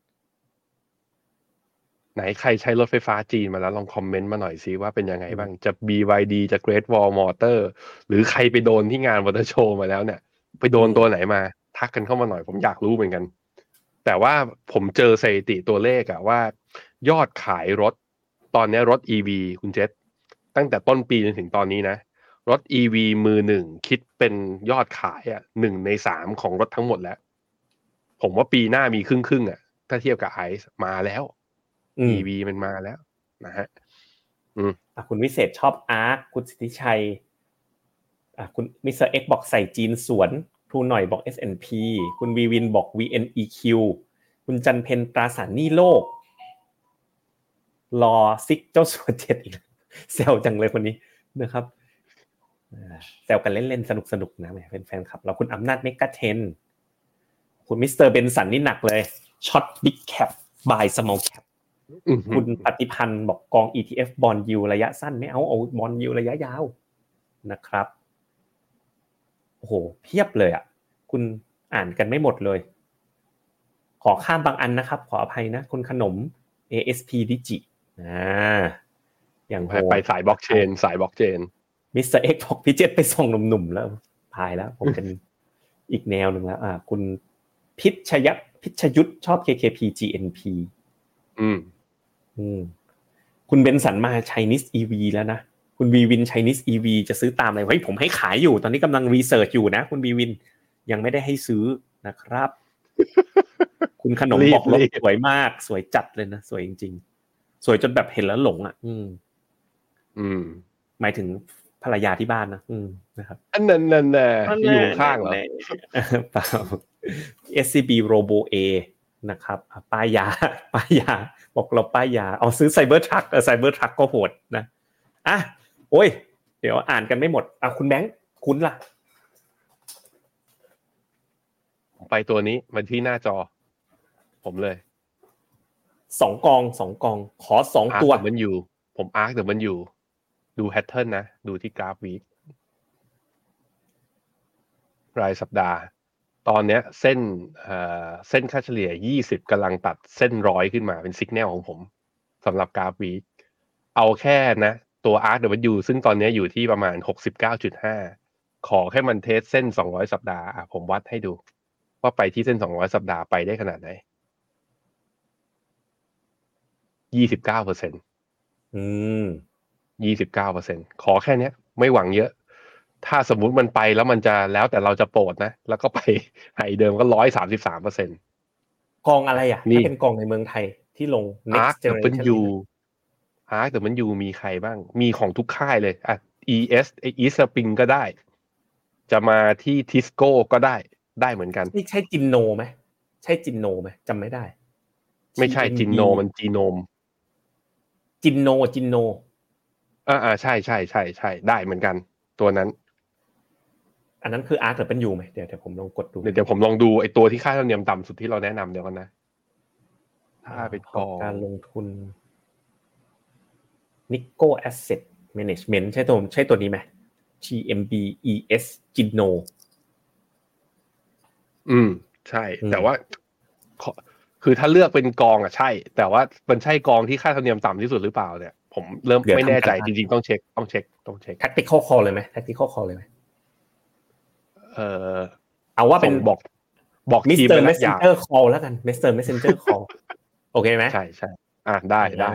ไหนใครใช้รถไฟฟ้าจีนมาแล้วลองคอมเมนต์มาหน่อยซิว่าเป็นยังไงบ้างจะ BYD จะ Great Wall Motor หรือใครไปโดนที่งานมอเตอร์โชว์มาแล้วเนี่ย ไปโดนตัวไหนมา ทักกันเข้ามาหน่อยผมอยากรู้เหมือนกัน แต่ว่าผมเจอสถิติตัวเลขอะว่า ยอดขายรถ ตอนเนี้ยรถ EV คุณเจษตั้งแต่ต้นปีจนถึงตอนนี้นะ รถ EV มือหนึ่งคิดเป็นยอดขายอะหนึ่งในสามของรถทั้งหมดแล้ว ผมว่าปีหน้ามีครึ่งครึ่งๆอะถ้าเทียบกับไอซ์มาแล้วอืม EV มันมาแล้วนะฮะอะคุณวิเศษชอบ ARK คุณสิทธิชัยอะ คุณมิสเตอร์เอ็กบอกใส่จีนสวนครูหน่อยบอก S&P คุณวีวินบอก VNEQ คุณจันเพนตราสารหนี้โลก รอ sig เจ้าสัวเจ็ดอีกแล้วแซวจังเลยคนนี้นะครับอ่าแซวกันเล่นๆ สนุกๆนะแหมเป็นแฟนคลับเราคุณอำนาจ MEGA 10 คุณมิสเตอร์เบนสันนี่หนักเลย short big cap buy small cap อื้อหือคุณปฏิพันธ์บอกกอง ETF บอนด์ยูระยะสั้นไม่เอาเอาบอนด์ยูระยะยาวนะครับ โอ้โหเพียบเลยอะ คุณอ่านกันไม่หมดเลย ขอข้ามบางอันนะครับ ขออภัยนะ คุณขนม ASP Digi อ่าอย่างโหไปไปสายบล็อกเชน สายบล็อกเชนมิสเตอร์เอ็กบอกพี่เจษไปส่งหนุ่มๆแล้วพายแล้ว ผมเป็นอีกแนวหนึ่งแล้ว อ่า คุณพิชยพิชยุทธชอบ KKP GNP อืม อืม คุณเบนสันมา Chinese EV แล้วนะ คุณวีวิน Chinese EV จะซื้อตามอะไรเฮ้ยผมให้ขายอยู่ ตอนนี้กำลังรีเสิร์ชอยู่นะ คุณวีวินยังไม่ได้ให้ซื้อนะครับ คุณขนมรีบบอกรถรีบสวยมาก สวยจัดเลยนะ สวยจริง ๆ สวยจนแบบเห็นแล้วหลงอะ อืม อืม หมายถึงภรรยาที่บ้านนะอืมนะครับอันนั้นนั่นแน่ที่อยู่ข้างเหรอเปล่า SCB Robo A นะครับอะป้ายยาป้ายยา บอกเราป้ายยา เอาซื้อ Cybertruck เออ Cybertruck ก็โหดนะอะ โอ้ย เดี๋ยวอ่านกันไม่หมดอะคุณแบงค์คุณล่ะ ไปตัวนี้มาที่หน้าจอ ผมเลยสองกองสองกอง ขอสองตัว ARK มันอยู่ ผม ARK แต่มันอยู่ ดู pattern นะ ดูที่กราฟ weekรายสัปดาห์ ตอนเนี้ย เส้นเอ่อเส้นค่าเฉลี่ย 20กำลังตัดเส้นร้อยขึ้นมาเป็นสัญญาณของผมสำหรับกราฟวีคเอาแค่นะ ตัว RW ซึ่งตอนเนี้ยอยู่ที่ประมาณ 69.5 ขอแค่มันเทสเส้น 200 สัปดาห์อะผมวัดให้ดู ว่าไปที่เส้น 200 สัปดาห์ไปได้ขนาดไหน 29เปอร์เซ็นอืมยี่สิบเก้าเปอร์เซ็นขอแค่เนี้ยไม่หวังเยอะ ถ้าสมมุติมันไปแล้วมันจะแล้วแต่เราจะโปรดนะ แล้วก็ไปไฮเดิมก็ร้อยสามสิบสามเปอร์เซ็นกองอะไรอะนี่ถ้าเป็นกองในเมืองไทยที่ลงอาร์ค next แต่มัน generation ยูอาร์คแต่มันยูมีใครบ้าง มีของทุกค่ายเลยอะ ES ไอ e s p r i n g ก็ได้ จะมาที่ทิสโก้ก็ได้ได้เหมือนกันนี่ใช่จินโนไหมใช่จินโนไหมจำไม่ได้ ไม่ใช่ TNB จินโนมันจีโนม จินโนจินโนอ่าอ่าใช่ใช่ใช่ใช่ได้เหมือนกัน ตัวนั้น อันนั้นคืออาร์คหรือเป็นยูไหมเดี๋ยวเดี๋ยวผมลองกดดูเดี๋ยวเดี๋ยวผมลองดูไอตัวที่ค่าธรรมเนียมต่ำสุดที่เราแนะนำเดี๋ยวกันนะถ้าเป็นกองการลงทุน นิโก้แอสเซทแมネจเมนต์ใช่ตัวใช่ตัวนี้ไหม TMB ES จินโนอืม ใช่อืมแต่ว่าขอคือถ้าเลือกเป็นกองอะใช่ แต่ว่ามันใช่กองที่ค่าธรรมเนียมต่ำที่สุดหรือเปล่าเนี่ย ผมเริ่มไม่แน่ใจจริงๆ ต้องเช็ค ต้องเช็ค ต้องเช็ค tactical call เลยไหม tactical call เลยไหมเออเอาว่าเป็นส่งบอก บอกมิสทีมเตอไปร์แล้เมวสอเซนย่าเจอร์คอลแล้วกันมิสเตอร์เมสเซนเจอร์คอลโอเคไหมใช่ใช่อะได้ได้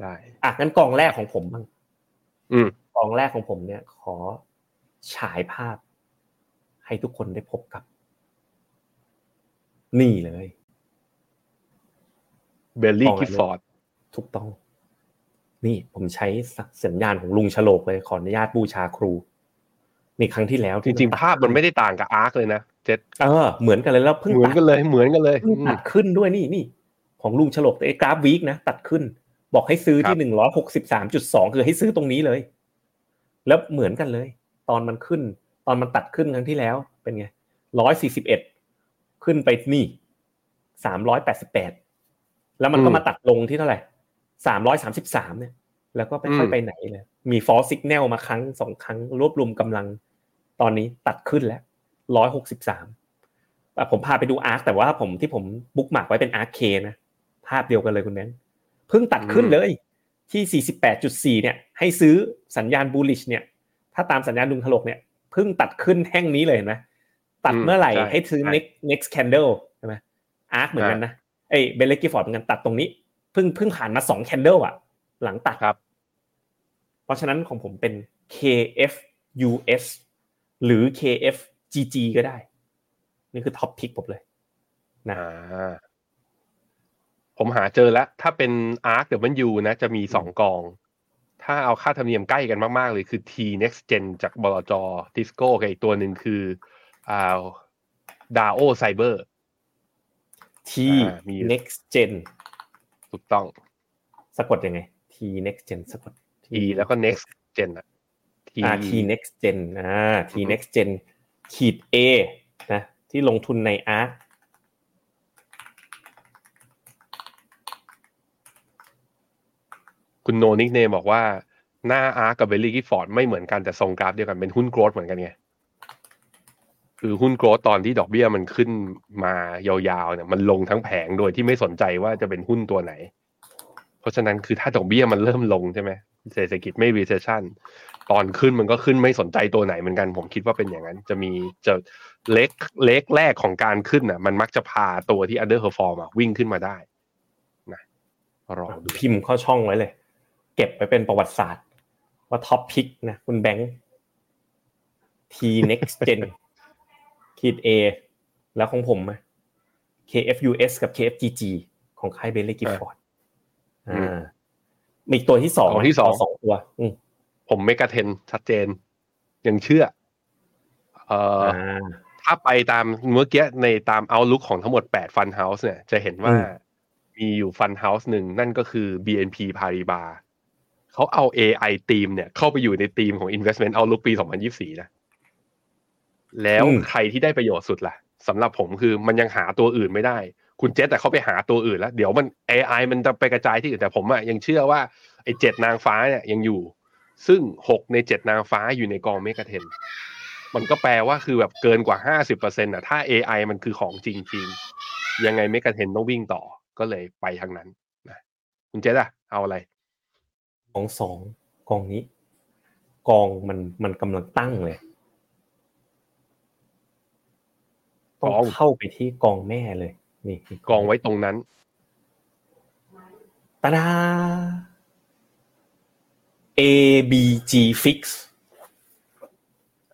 ได้อะงั้นกองแรกของผมบ้างอืมกองแรกของผมเนี่ย ขอฉายภาพ ให้ทุกคนได้พบกับ นี่เลยเบลลี่กองอะไรกิฟฟอร์ดถูกต้อง นี่ผมใช้สัญญาณของลุงฉลกเลยขออนุญาตบูชาครูนี่ครั้งที่แล้วจที่ริงตัดๆภาพมันไม่ได้ต่างกับอาร์คเลยนะเจ็ดเออเหมือนกันเลยแล้วเพิ่งเหมือนตัดกันเลยเหมือนกันเลยเพิ่งอืตัมดขึ้นด้วยนี่นี่ของลุงฉลกแต่ไอ้กราฟวีคนะตัดขึ้น บอกให้ซื้อครัที่บหนึ่งร้อยหกสิบสามจุดสองคือให้ซื้อตรงนี้เลย แล้วเหมือนกันเลย ตอนมันขึ้น ตอนมันตัดขึ้นครั้งที่แล้วเป็นไงร้อยสี่สิบเอ็ดขึ้นไปนี่สามร้อยแปดสิบแปดแล้วมันก็มาตัดลงที่เท่าไหร่สามร้อยสามสิบสามเนี่ย แล้วก็ไม่ค่อยไปไหนเลย มี false signal มาครั้งสองครั้ง รวบรวมกำลัง ตอนนี้ตัดขึ้นแล้วร้อยหกสิบสามผมพาไปดู ARK แต่ว่าผมที่ผม bookmark ไว้เป็น ARKK นะ ภาพเดียวกันเลยคุณแบงค์ เพิ่งตัดขึ้นเลยที่ 48.4 เนี่ย ให้ซื้อสัญญาณ bullish เนี่ย ถ้าตามสัญญาณลุงโฉลกเนี่ยเพิ่งตัดขึ้นแท่งนี้เลยเห็นไหมตัดเมื่อไหร่ใช่ให้ซื้อใช่ next next candle ใช่ไหม ARK เหมือนกันนะเอ้เบลเลกิฟอร์ดเหมือนกันตัดตรงนี้เพิ่งเพิ่งผ่านมาสอง candle อะหลังตัดครับ เพราะฉะนั้นของผมเป็น KFUS หรือ KFGG ก็ได้ นี่คือ top pick ผมเลยนะอ่า ผมหาเจอแล้ว ถ้าเป็นอาร์คเดี๋ยวมันยูนะ จะมีสองกอง ถ้าเอาค่าธรรมเนียมใกล้กันมาก ๆ เลยคือ T Next Gen จากบลจทิสโก้กับอีกตัวหนึ่งคืออ่าดาโอไซเบอร์ T อ่ามี next gen ถูกต้อง สะกดยังไง T next gen สะกด T แล้วก็ Next Gen อะ T อ่า T next gen อ่า T next gen ขีด A นะที่ลงทุนใน ARK คุณโนนิกเนมบอกว่า หน้า ARK กับ Baillie Gifford ไม่เหมือนกันแต่ทรงกราฟเดียวกันเป็นหุ้น growth เหมือนกันไงคือหุ้น growth ตอนที่ดอกเบี้ยมันขึ้นมายาวๆเนี่ยมันลงทั้งแผงโดยที่ไม่สนใจว่าจะเป็นหุ้นตัวไหน เพราะฉะนั้นคือถ้าดอกเบี้ยมันเริ่มลงใช่ไหมเศรษฐกิจไม่ recession ตอนขึ้นมันก็ขึ้นไม่สนใจตัวไหนเหมือนกัน ผมคิดว่าเป็นอย่างนั้น จะมีจะ leg leg แรกของการขึ้นอะ มันมักจะพาตัวที่ underperform อะวิ่งขึ้นมาได้นะรอพิมพ์เข้าช่องไว้เลย เก็บไปเป็นประวัติศาสตร์ ว่า top pick นะคุณแบงค์ T next gen ขีด A แล้วของผมอะ KFUS กับ KFGG ของค่าย Baillie Giffordอืมอ่ามีอีกตัวที่สองของที่สองสองตัวอืมผม MEGA10ชัดเจน ยังเชื่อ เอ่อออ่าถ้าไปตามเมื่อกี้ในตาม Outlook ของทั้งหมด8 fund house เนี่ย จะเห็นว่าอืมมีอยู่ fund house หนึ่งนั่นก็คือ BNP Paribas เขาเอา AI ทีมเนี่ยเข้าไปอยู่ในธีมของ Investment Outlook ปี 2024 นะ แล้วใครที่ได้ประโยชน์สุดล่ะสำหรับผมคือมันยังหาตัวอื่นไม่ได้ คุณเจษแต่เขาไปหาตัวอื่นแล้ว เดี๋ยวมัน AI มันจะไปกระจายที่อื่นแต่ผมอะยังเชื่อว่าไอ้เจ็ดนางฟ้าเนี่ยยังอยู่ ซึ่งหกในเจ็ดนางฟ้าอยู่ในกองเมกะเทน มันก็แปลว่าคือแบบเกินกว่าห้าสิบเปอร์เซ็นต์อะถ้า AI มันคือของจริงจริงยังไงเมกะเทนต้องวิ่งต่อก็เลยไปทางนั้นนะคุณเจษอะเอาอะไร กองสองกองนี้ กองมันมันกำลังตั้งเลยต้องกองเข้าไปที่กองแม่เลย นี่กองไว้ตรงนั้นตาดา ABG Fix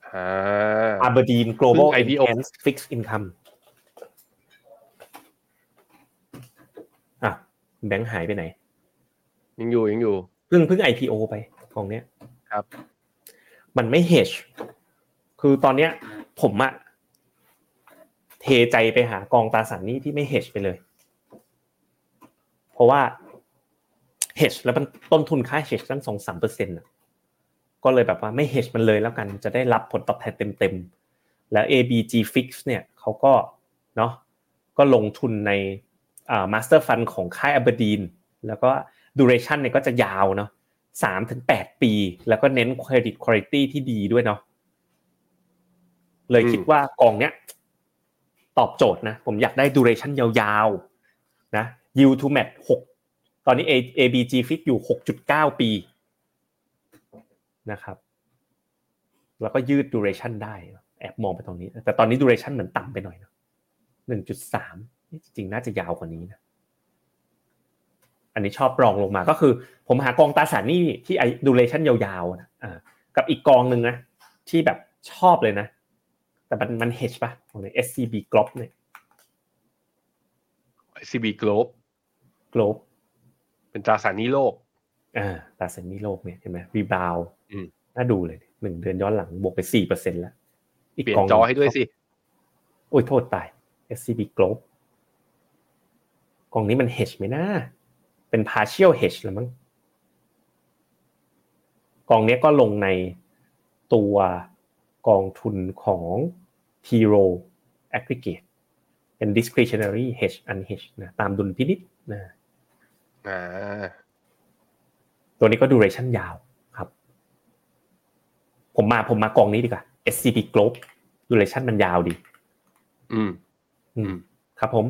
อ่า Aberdeen Global ซึ่ง IPO Enhanced Fixed Income อะแบงค์หายไปไหน ยังอยู่ยังอยู่เพิ่งเพิ่ง IPO ไปกองเนี้ยครับ มันไม่ hedge คือตอนเนี้ย ผมอะเทใจไปหากองตราสารหนี้ที่ไม่ hedge ไปเลย เพราะว่า hedge แล้วมันต้นทุนค่า hedge ตั้งสองสามเปอร์เซ็นต์ก็เลยแบบว่าไม่ hedge มันเลยแล้วกันจะได้รับผลตอบแทนเต็มๆ แล้ว ABG Fix เนี่ยเขาก็เนาะก็ลงทุนในอ่า master fund ของค่าย Aberdeen แล้วก็ duration เนี่ยก็จะยาวเนาะสามถึงแปดปี แล้วก็เน้น credit quality ที่ดีด้วยเนาะเลยคิดว่ากองเนี้ย ตอบโจทย์นะ ผมอยากได้ duration ยาวๆ นะ yield to match หกตอนนี้ ABG fix อยู่หกจุดเก้าปีนะครับ แล้วก็ยืด duration ได้ แอบมองไปตรงนี้ แต่ตอนนี้ duration เหมือนต่ำไปหน่อยนะหนึ่งจุดสามจริงๆน่าจะยาวกว่านี้นะ อันนี้ชอบรองลงมาก็คือ ผมหากองตราสารหนี้ที่ duration ยาวๆนะอ่ากับอีกกองหนึ่งนะที่แบบชอบเลยนะ แต่มันมัน hedge ป่ะของใน SCB Globe เนี่ย CB Globe Globe เป็นตราสารหนี้โลกอ่าตราสารหนี้โลกเนี่ยเห็นไหมรีบาวอืมน่าดูเลยหนึ่งเดือนย้อนหลังบวกไปสี่เปอร์เซ็นต์แล้วเปลี่ยนจอให้ด้วยสิโอ้ยโทษตาย SCB Globe กองนี้มัน hedge ไหมนะ เป็น partial hedge แล้วมั้งกองเนี้ยก็ลงในตัวกองทุนของ T Row Aggregate เป็น discretionary hedge unhedge นะตามดุลพินิษนะอ่าตัวนี้ก็ duration ยาวครับ ผมมาผมมากองนี้ดีกว่า SCB Globe duration มันยาวดี อืม อืม ครับผม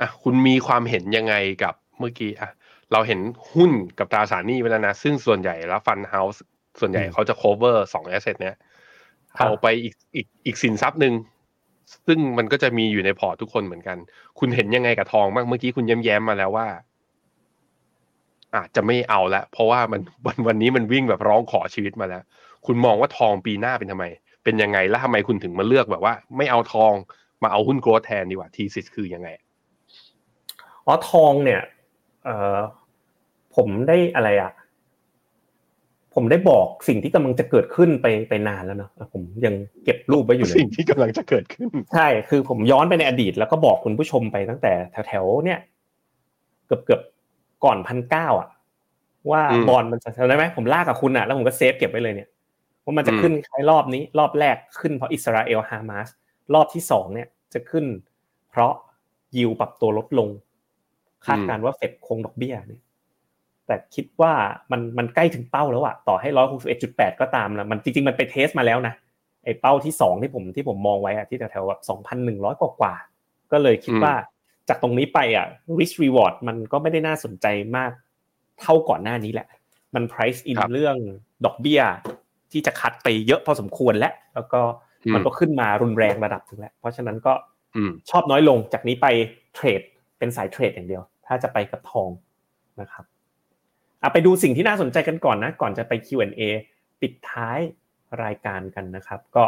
อะคุณมีความเห็นยังไงกับเมื่อกี้อะเราเห็นหุ้นกับตราสารหนี้ไปแล้วนะ ซึ่งส่วนใหญ่แล้ว fund house ส่วนใหญ่อืมเขาจะ cover สอง asset เนี้ยครับเอาไปอีกอีกอีกสินทรัพย์หนึ่งซึ่งมันก็จะมีอยู่ในพอร์ตทุกคนเหมือนกัน คุณเห็นยังไงกับทองบ้างเมื่อกี้คุณแย้มๆมาแล้วว่า อาจจะไม่เอาละเพราะว่ามันวันวันนี้มันวิ่งแบบร้องขอชีวิตมาแล้ว คุณมองว่าทองปีหน้าเป็นทำไม เป็นยังไงแล้วทำไมคุณถึงมาเลือกแบบว่า ไม่เอาทองมาเอาหุ้นโกลด์แทนดีกว่าทีซิสคือยังไง อ๋อทองเนี่ยเอ่อผมได้อะไรอะ ผมได้บอกสิ่งที่กำลังจะเกิดขึ้นไปไปนานแล้วเนาะผมยังเก็บรูปไว้อยู่เลยสิ่งที่กำลังจะเกิดขึ้น ใช่คือผมย้อนไปในอดีต แล้วก็บอกคุณผู้ชมไปตั้งแต่แถวๆเนี่ยเกือบเกือบๆก่อนพันเก้าอะ ว่าอืมบอลมันจะจำได้ไหมผมลากกับคุณอะแล้วผมก็เซฟเก็บไว้เลยเนี่ยว่ามันจะอืมขึ้นคล้ายรอบนี้ รอบแรกขึ้นเพราะอิสราเอลฮามาสรอบที่สองเนี่ยจะขึ้น เพราะยิวปรับตัวลดลง คาดการณ์ว่าเฟดคงดอกเบี้ยเนี่ยแต่คิดว่ามันมันใกล้ถึงเป้าแล้วอะต่อให้ร้อยหกสิบเอ็ดจุดแปดก็ตามนะมันจริงๆ มันไป test มาแล้วนะไอ้เป้าที่สองที่ผมที่ผมมองไว้อะที่แถวๆแบบสองพันหนึ่งร้อยกว่าๆก็เลยคิดว่าจากตรงนี้ไปอะ risk reward มันก็ไม่ได้น่าสนใจมากเท่าก่อนหน้านี้แหละ มัน price in ครับเรื่องดอกเบี้ยที่จะคัดไปเยอะพอสมควรแล้ว แล้วก็อืมมันก็ขึ้นมารุนแรงระดับหนึงแล้ว เพราะฉะนั้นก็อืมชอบน้อยลงจากนี้ไปเทรดเป็นสายเทรดอย่างเดียว ถ้าจะไปกับทองนะครับอะไปดูสิ่งที่น่าสนใจกันก่อนนะ ก่อนจะไป Q&A ปิดท้ายรายการกันนะครับ ก็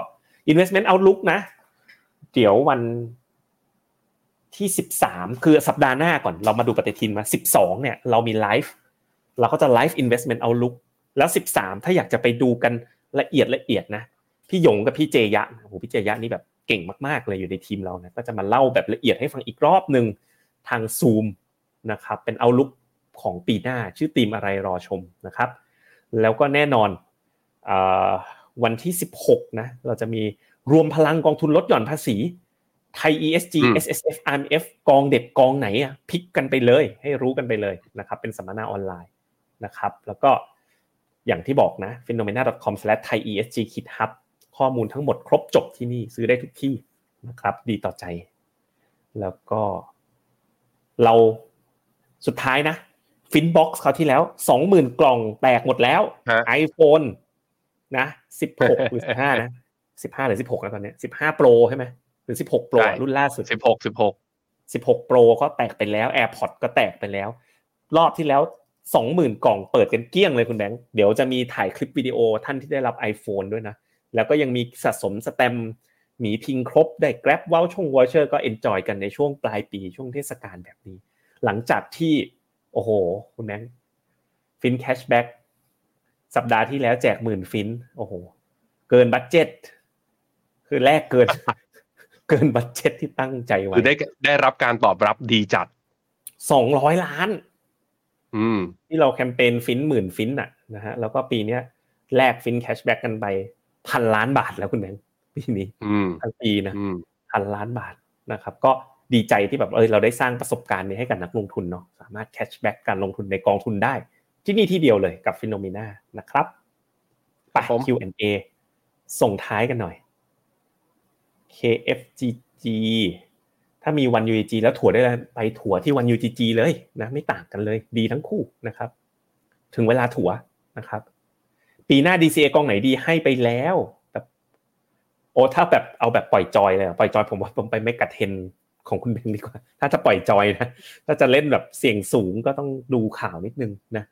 investment outlook นะ เดี๋ยววันที่ 13 คือสัปดาห์หน้าก่อนเรามาดูปฏิทินมา 12 เนี่ยเรามีไลฟ์เราก็จะไลฟ์ investment outlook แล้ว 13 ถ้าอยากจะไปดูกันละเอียดละเอียดนะพี่หยงกับพี่เจยะโอ้โหพี่เจยะนี่แบบเก่งมากๆเลยอยู่ในทีมเรานะก็จะมาเล่าแบบละเอียดให้ฟังอีกรอบหนึ่งทางซูม นะครับเป็นเอาลุกของปีหน้าชื่อทีมอะไรรอชมนะครับ แล้วก็แน่นอนอาวันที่ 16 นะ เราจะมีรวมพลังกองทุนลดหย่อนภาษีไทย ESG อืม SSF RMF กองเด็ดกองไหนอะพลิกกันไปเลย ให้รู้กันไปเลยนะครับเป็นสัมมนาออนไลน์นะครับ แล้วก็อย่างที่บอกนะ phenomena.com/thaiesg-hub ข้อมูลทั้งหมดครบจบที่นี่ซื้อได้ทุกที่นะครับ ดีต่อใจ แล้วก็เรา สุดท้ายนะ FINN Box คราวที่แล้วสองหมื่นกล่องแตกหมดแล้วฮะ iPhone นะสิบหกหรือสิบห้านะสิบห้าหรือสิบหกแล้วตอนเนี้สิบห้า Pro ใช่ไหมหรือสิบหก Pro ใช่รุ่นล่าสุดสิบหกสิบหกสิบหก Pro ก็แตกไปแล้ว AirPods ก็แตกไปแล้ว รอบที่แล้วสองหมื่นกล่องเปิดกันเกลี้ยงเลยคุณแบงค์เดี๋ยวจะมีถ่ายคลิปวิดีโอท่านที่ได้รับ iPhone ด้วยนะ แล้วก็ยังมีสะสมสแตมป์หมีพิงครบได้ Grab ว้าช่วง voucher ก็ enjoy กันในช่วงปลายปีช่วงเทศกาลแบบนี้ หลังจากที่ โอ้โห คุณแบงค์ FINN cashback สัปดาห์ที่แล้วแจกหมื่นฟินโอ้โห เกิน budget คือแลกเกิน เกิน budget ที่ตั้งใจไว้คือได้ได้รับการตอบรับดีจัดสองร้อยล้าน อืม ที่เราแคมเปญฟินหมื่นฟินอะนะฮะแล้วก็ปีเนี้ยแลก FINN cashback กันไปพันล้านบาทแล้วคุณแบงค์ปีนี้อืมทั้งปีนะอืมพันล้านบาทนะครับ ก็ ดีใจที่แบบเออเราได้สร้างประสบการณ์นี้ให้กับนักลงทุนเนาะสามารถ cashback การลงทุนในกองทุนได้ ที่นี่ที่เดียวเลยกับ FINNOMENA นะครับไปครับผม Q&A ส่งท้ายกันหน่อย KFGG ถ้ามี ONE-UGG แล้วถัวได้แล้วไปถัวที่ ONE-UGG เลยนะไม่ต่างกันเลยดีทั้งคู่นะครับ ถึงเวลาถั่วนะครับ ปีหน้า DCA กองไหนดีให้ไปแล้วแบบโอ้ถ้าแบบเอาแบบปล่อยจอยเลยอะปล่อยจอยผมว่าผมไปไม่กัดเทน ของคุณเบงดีกว่า ถ้าจะปล่อยจอยนะ ถ้าจะเล่นแบบเสี่ยงสูงก็ต้องดูข่าวนิดนึงนะ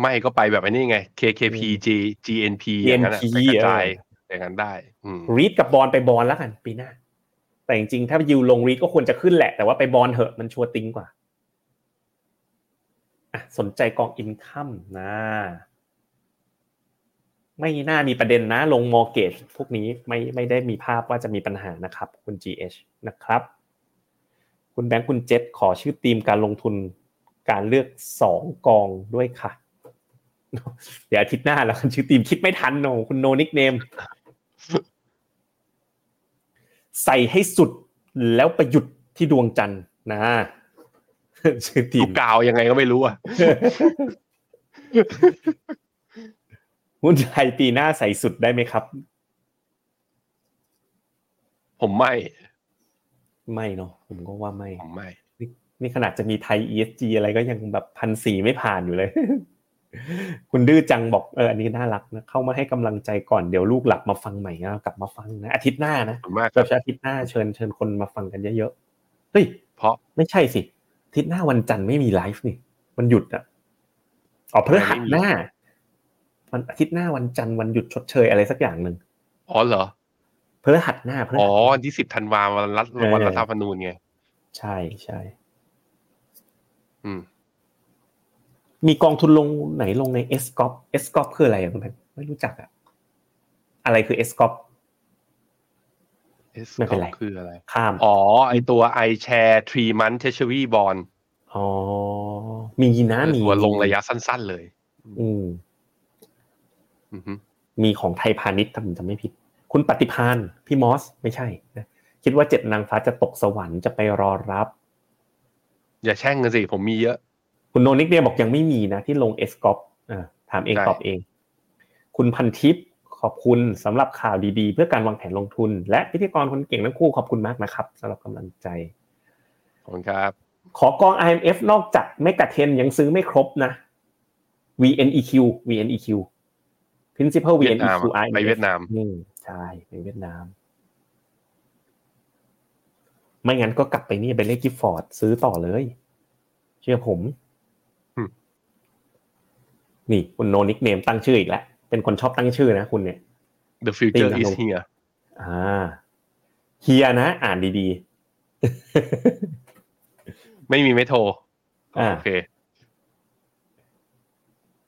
ไม่ก็ไปแบบอันนี้ไง KKP G GNP อย่างนั้นอะ GNP ไปกระจายอย่างนั้นได้อืมรีดกับบอลไปบอลแล้วกันปีหน้า แต่จริงๆ ถ้ายิวลงรีดก็ควรจะขึ้นแหละ แต่ว่าไปบอลเหอะมันชัวร์ติงกว่าอะสนใจกองอินคัมนะ ไม่น่ามีประเด็นนะ ลงมอร์เกจพวกนี้ไม่ไม่ได้มีภาพว่าจะมีปัญหานะครับ คุณ GH นะครับ คุณแบงค์คุณเจษขอชื่อทีมการลงทุนการเลือกสองกองด้วยค่ะ เดี๋ยวอาทิตย์หน้าแล้วกันชื่อทีมคิดไม่ทันโนคุณโนนิกเนม ใส่ให้สุดแล้วประยุทธ์ที่ดวงจันทร์นะชื่อทีถูมกกาวยังไงก็ไม่รู้อะหุ้นไทยปีหน้าใส่สุดได้ไหมครับ ผมไม่ ไม่เนาะผมก็ว่าไม่ผมไม่นี่นี่ขนาดจะมีไทย ESG อะไรก็ยังแบบพันสี่ไม่ผ่านอยู่เลย คุณดื้อจังบอกเอออันนี้น่ารักนะเข้ามาให้กำลังใจก่อนเดี๋ยวลูกหลับมาฟังใหม่นะกลับมาฟังนะอาทิตย์หน้านะผมมากคแบรับบอาทิตย์หน้าเชิญเชิญคนมาฟังกันเยอะๆเฮ้ยเพราะไม่ใช่สิอาทิตย์หน้าวันจันทร์ไม่มีไลฟ์นี่มันหยุดอะอ๋อพฤหัสหน้าวันอาทิตย์หน้าวันจันทร์วันหยุดชดเชยอะไรสักอย่างหนึ่งอ๋อเหรอ พฤหัสหน้าพฤอ๋อหัสวันที่สิบธันวาวันรัฐเออวันรัฐธรรมนูญไง ใช่ใช่อืม มีกองทุนลงไหนลงใน s c o p s c o p คืออะไรอะคุณแพนไม่รู้จักอะอะไรคือ s c o p ไม่เป็นไรคืออะไร ข้าม อ๋อ ไอตัว i share three month treasury bond อ๋อ มีนะมีตัวลงระยะสั้น ๆ เลย อืมอือฮึมีของไทยพาณิชย์ถ้าผมจำไม่ผิด คุณปฏิพานพี่มอสไม่ใช่นะคิดว่าเจ็ดนางฟ้าจะตกสวรรค์จะไปรอรับ อย่าแช่งกันสิผมมีเยอะ คุณโนนิกเนี่ยบอกยังไม่มีนะที่ลงเอสกอปถามเองใช่ตอบเอง คุณพันทิพย์ขอบคุณสำหรับข่าวดีๆ เพื่อการวางแผนลงทุน และพิธีกรคนเก่งทั้งคู่ขอบคุณมากนะครับสำหรับกำลังใจขอบคุณครับ ขอกอง IMF นอกจากไม่กัดเทนยังซื้อไม่ครบนะ VNEQ VNEQ Principal เวียดนาม VNEQ อะ IMF ไปเวียดนามอืม ใช่ไปเวียดนาม ไม่งั้นก็กลับไปนี่ไปเลขกิฟฟอร์ดซื้อต่อเลย เชื่อผมอืมนี่คุณโนนิกเนมตั้งชื่ออีกแล้ว เป็นคนชอบตั้งชื่อนะคุณเนี่ย The future ตี is กันลง here อ่าเฮียนะ อ่านดีไม่มีไม่โทร อ่าโอเคๆ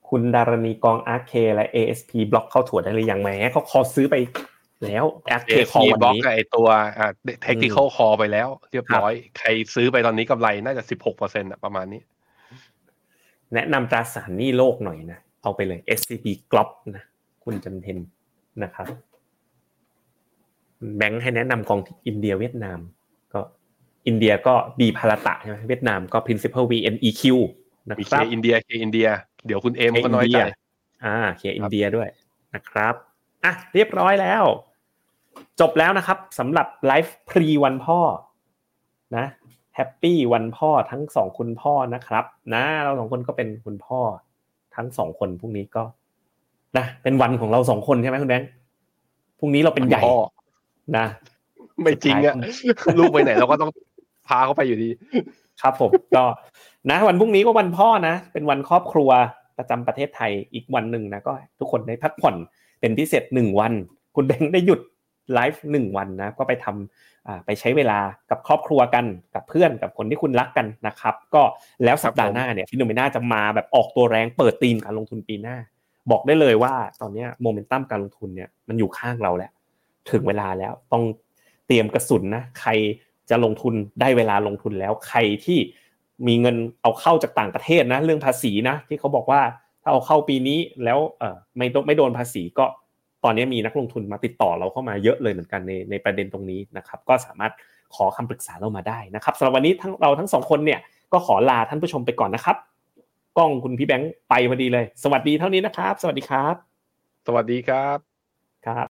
คุณดารณีกองอาร์เคและ ASP บล็อกเข้าถั่วได้หรือยังแหมเขาคอซื้อไปแล้วอาร์เคคอ ASP วันบล็อกนี้กับไอตัวอ่า technical call ไปแล้ว เรียบร้อย ใครซื้อไปตอนนี้กำไรน่าจะสิบหกเปอร์เซ็นต์ประมาณนี้ แนะนำตราสารหนี้โลกหน่อยนะ เอาไปเลย SCB g l o b นะ คุณจันเทนนะครับ แบงค์ให้แนะนำกองอินเดียเวียดนาม ก็อินเดียก็บีพาราตะใช่ไหมเวียดนามก็ principal VNEQ นะมีคเครับอินเดียเคอินเดีย เดี๋ยวคุณเอ็มก็น้อยใจอ่าเคอินเดียด้วยนะครับอะเรียบร้อยแล้ว จบแล้วนะครับสำหรับ live pre วันพ่อนะ happy วันพ่อทั้งสองคุณพ่อนะครับ นะ เราสองคนก็เป็นคุณพ่อ ทั้งสองคนพรุ่งนี้ก็นะเป็นวันของเราสองคนใช่ไหมคุณแบงค์พรุ่งนี้เราเป็นใหญ่พ่อนะ ไม่จริงอะลูกไปไหนเราก็ต้องพาเขาไปอยู่ดี ครับผมก็ นะวันพรุ่งนี้ก็วันพ่อนะ เป็นวันครอบครัวประจำประเทศไทยอีกวันหนึ่งนะก็ ทุกคนได้พักผ่อนเป็นพิเศษหนึ่งวัน คุณแบงค์ได้หยุดไลฟ์หนึ่งวันนะก็ไปทำอ่าไปใช้เวลากับครอบครัวกันกับเพื่อนกับคนที่คุณรักกันนะครับ ก็แล้วสัปดาห์หน้าเนี่ยฟิโนเมนาจะมาแบบออกตัวแรงเปิดธีมการลงทุนปีหน้า บอกได้เลยว่าตอนนี้โมเมนตัมการลงทุนเนี่ยมันอยู่ข้างเราแล้ว ถึงเวลาแล้วต้องเตรียมกระสุนนะใครจะลงทุนได้เวลาลงทุนแล้วใครที่ มีเงินเอาเข้าจากต่างประเทศนะเรื่องภาษีนะที่เขาบอกว่าถ้าเอาเข้าปีนี้แล้วเออไม่ต้องไม่โดนภาษีก็ตอนนี้มีนักลงทุนมาติดต่อเราเข้ามาเยอะเลยเหมือนกันในในประเด็นตรงนี้นะครับ ก็สามารถขอคำปรึกษาเรามาได้นะครับสำหรับวันนี้ทั้งเราทั้งสองคนเนี่ยก็ขอลาท่านผู้ชมไปก่อนนะครับกล้องคุณพี่แบงค์ไปพอดีเลย สวัสดีเท่านี้นะครับ สวัสดีครับ สวัสดีครับครับ p